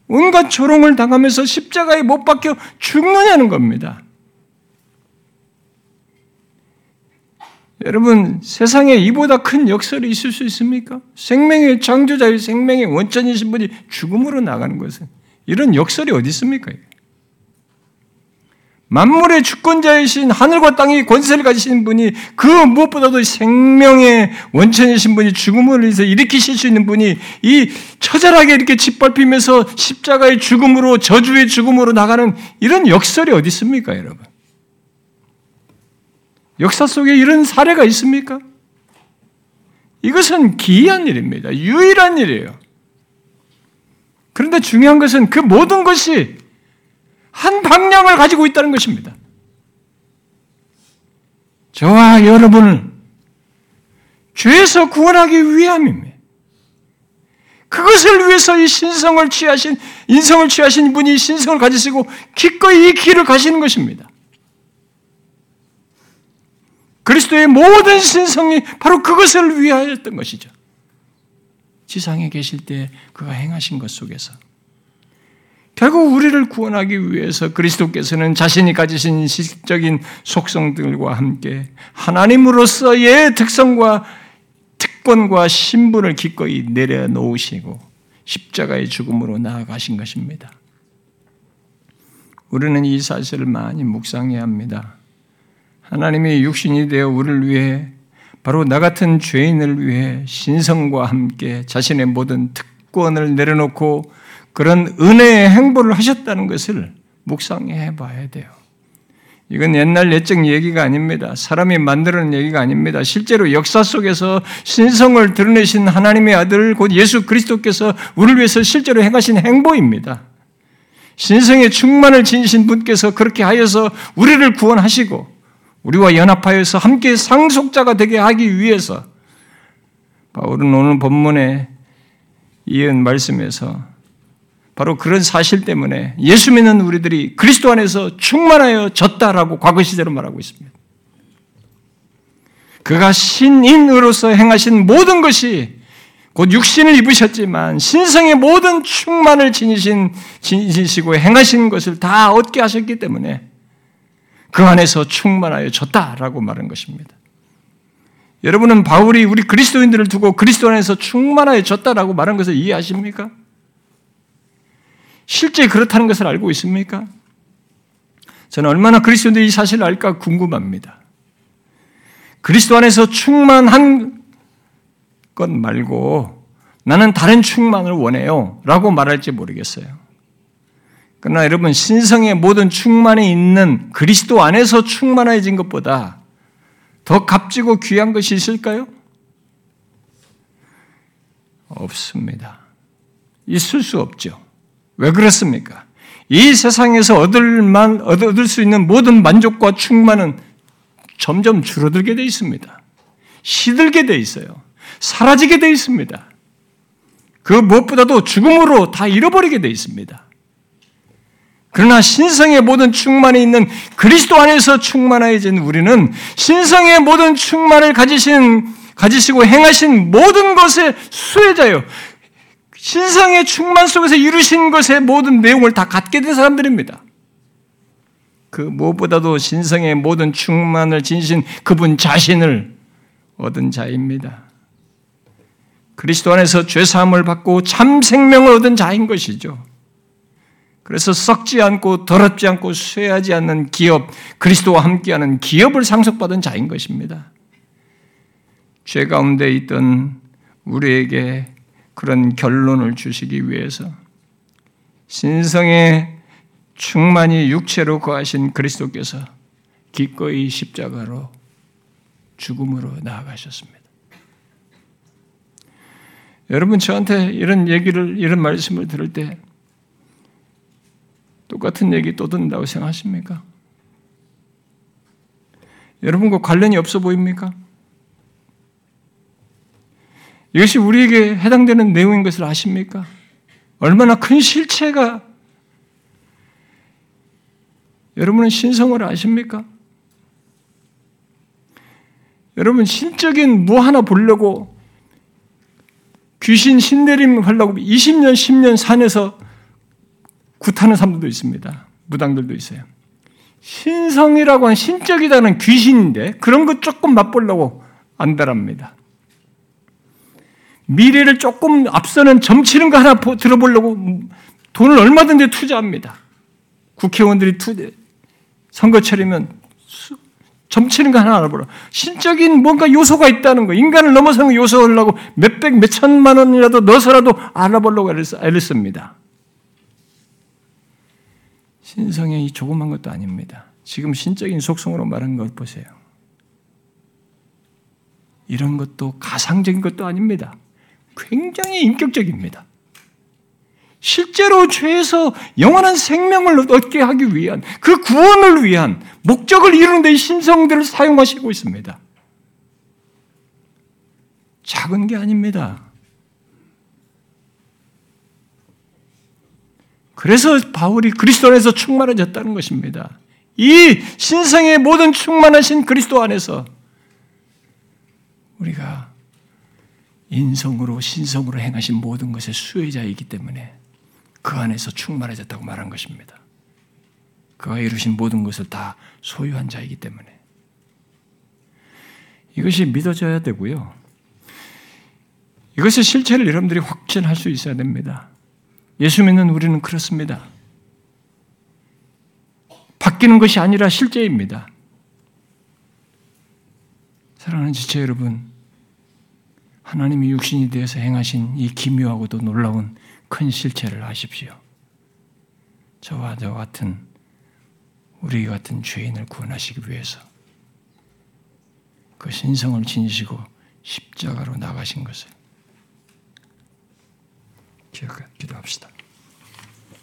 A: 온갖 조롱을 당하면서 십자가에 못 박혀 죽느냐는 겁니다. 여러분, 세상에 이보다 큰 역설이 있을 수 있습니까? 생명의 창조자의 생명의 원천이신 분이 죽음으로 나가는 것은 이런 역설이 어디 있습니까? 만물의 주권자이신 하늘과 땅의 권세를 가지신 분이 그 무엇보다도 생명의 원천이신 분이 죽음을 위해서 일으키실 수 있는 분이 이 처절하게 이렇게 짓밟히면서 십자가의 죽음으로 저주의 죽음으로 나가는 이런 역설이 어디 있습니까, 여러분? 역사 속에 이런 사례가 있습니까? 이것은 기이한 일입니다. 유일한 일이에요. 그런데 중요한 것은 그 모든 것이 한 방향을 가지고 있다는 것입니다. 저와 여러분을 죄에서 구원하기 위함입니다. 그것을 위해서 이 신성을 취하신, 인성을 취하신 분이 신성을 가지시고 기꺼이 이 길을 가시는 것입니다. 그리스도의 모든 신성이 바로 그것을 위하였던 것이죠. 지상에 계실 때 그가 행하신 것 속에서. 결국 우리를 구원하기 위해서 그리스도께서는 자신이 가지신 시적인 속성들과 함께 하나님으로서의 특성과 특권과 신분을 기꺼이 내려놓으시고 십자가의 죽음으로 나아가신 것입니다. 우리는 이 사실을 많이 묵상해야 합니다. 하나님이 육신이 되어 우리를 위해 바로 나 같은 죄인을 위해 신성과 함께 자신의 모든 특권을 내려놓고 그런 은혜의 행보를 하셨다는 것을 묵상해 봐야 돼요. 이건 옛날 옛적 얘기가 아닙니다. 사람이 만들어낸 얘기가 아닙니다. 실제로 역사 속에서 신성을 드러내신 하나님의 아들 곧 예수 그리스도께서 우리를 위해서 실제로 행하신 행보입니다. 신성의 충만을 지니신 분께서 그렇게 하여서 우리를 구원하시고 우리와 연합하여서 함께 상속자가 되게 하기 위해서 바울은 오늘 본문에 이은 말씀에서 바로 그런 사실 때문에 예수 믿는 우리들이 그리스도 안에서 충만하여 졌다라고 과거 시제로 말하고 있습니다. 그가 신인으로서 행하신 모든 것이 곧 육신을 입으셨지만 신성의 모든 충만을 지니신 지니시고 행하신 것을 다 얻게 하셨기 때문에 그 안에서 충만하여 졌다라고 말한 것입니다. 여러분은 바울이 우리 그리스도인들을 두고 그리스도 안에서 충만하여 졌다라고 말한 것을 이해하십니까? 실제 그렇다는 것을 알고 있습니까? 저는 얼마나 그리스도인들이 이 사실을 알까 궁금합니다. 그리스도 안에서 충만한 것 말고 나는 다른 충만을 원해요. 라고 말할지 모르겠어요. 그러나 여러분, 신성의 모든 충만이 있는 그리스도 안에서 충만해진 것보다 더 값지고 귀한 것이 있을까요? 없습니다. 있을 수 없죠. 왜 그렇습니까? 이 세상에서 얻을만, 얻을 수 있는 모든 만족과 충만은 점점 줄어들게 돼 있습니다. 시들게 돼 있어요. 사라지게 돼 있습니다. 그 무엇보다도 죽음으로 다 잃어버리게 돼 있습니다. 그러나 신성의 모든 충만이 있는 그리스도 안에서 충만해진 우리는 신성의 모든 충만을 가지신, 가지시고 행하신 모든 것의 수혜자요. 신성의 충만 속에서 이루신 것의 모든 내용을 다 갖게 된 사람들입니다. 그 무엇보다도 신성의 모든 충만을 진신 그분 자신을 얻은 자입니다. 그리스도 안에서 죄 사함을 받고 참 생명을 얻은 자인 것이죠. 그래서 썩지 않고 더럽지 않고 쇠하지 않는 기업, 그리스도와 함께하는 기업을 상속받은 자인 것입니다. 죄 가운데 있던 우리에게 그런 결론을 주시기 위해서 신성의 충만히 육체로 거하신 그리스도께서
B: 기꺼이 십자가로 죽음으로 나아가셨습니다. 여러분 저한테 이런 얘기를 이런 말씀을 들을 때 똑같은 얘기 또 듣는다고 생각하십니까? 여러분과 관련이 없어 보입니까? 이것이 우리에게 해당되는 내용인 것을 아십니까? 얼마나 큰 실체가 여러분은 신성을 아십니까? 여러분 신적인 뭐 하나 보려고 귀신 신내림 하려고 20년, 10년 산에서 구타는 사람들도 있습니다. 무당들도 있어요. 신성이라고 하는 신적이다는 귀신인데 그런 것 조금 맛보려고 안달합니다. 미래를 조금 앞서는 점치는 거 하나 들어보려고 돈을 얼마든지 투자합니다. 국회의원들이 투 선거철이면 점치는 거 하나 알아보라. 신적인 뭔가 요소가 있다는 거, 인간을 넘어서는 요소를 하고 몇백, 몇천만 원이라도 넣어서라도 알아보려고 애를 씁니다. 신성의 이 조그만 것도 아닙니다. 지금 신적인 속성으로 말한 것 보세요. 이런 것도 가상적인 것도 아닙니다. 굉장히 인격적입니다. 실제로 죄에서 영원한 생명을 얻게 하기 위한 그 구원을 위한 목적을 이루는 데 신성들을 사용하시고 있습니다. 작은 게 아닙니다. 그래서 바울이 그리스도 안에서 충만해졌다는 것입니다. 이 신성의 모든 충만하신 그리스도 안에서 우리가 인성으로 신성으로 행하신 모든 것의 수혜자이기 때문에 그 안에서 충만해졌다고 말한 것입니다. 그가 이루신 모든 것을 다 소유한 자이기 때문에 이것이 믿어져야 되고요. 이것의 실체를 여러분들이 확신할 수 있어야 됩니다. 예수 믿는 우리는 그렇습니다. 바뀌는 것이 아니라 실제입니다. 사랑하는 지체 여러분, 하나님이 육신이 되어서 행하신 이 기묘하고도 놀라운 큰 실체를 아십시오. 저와 저 같은 우리 같은 죄인을 구원하시기 위해서 그 신성을 지니시고 십자가로 나가신 것을 기억해 기도합시다.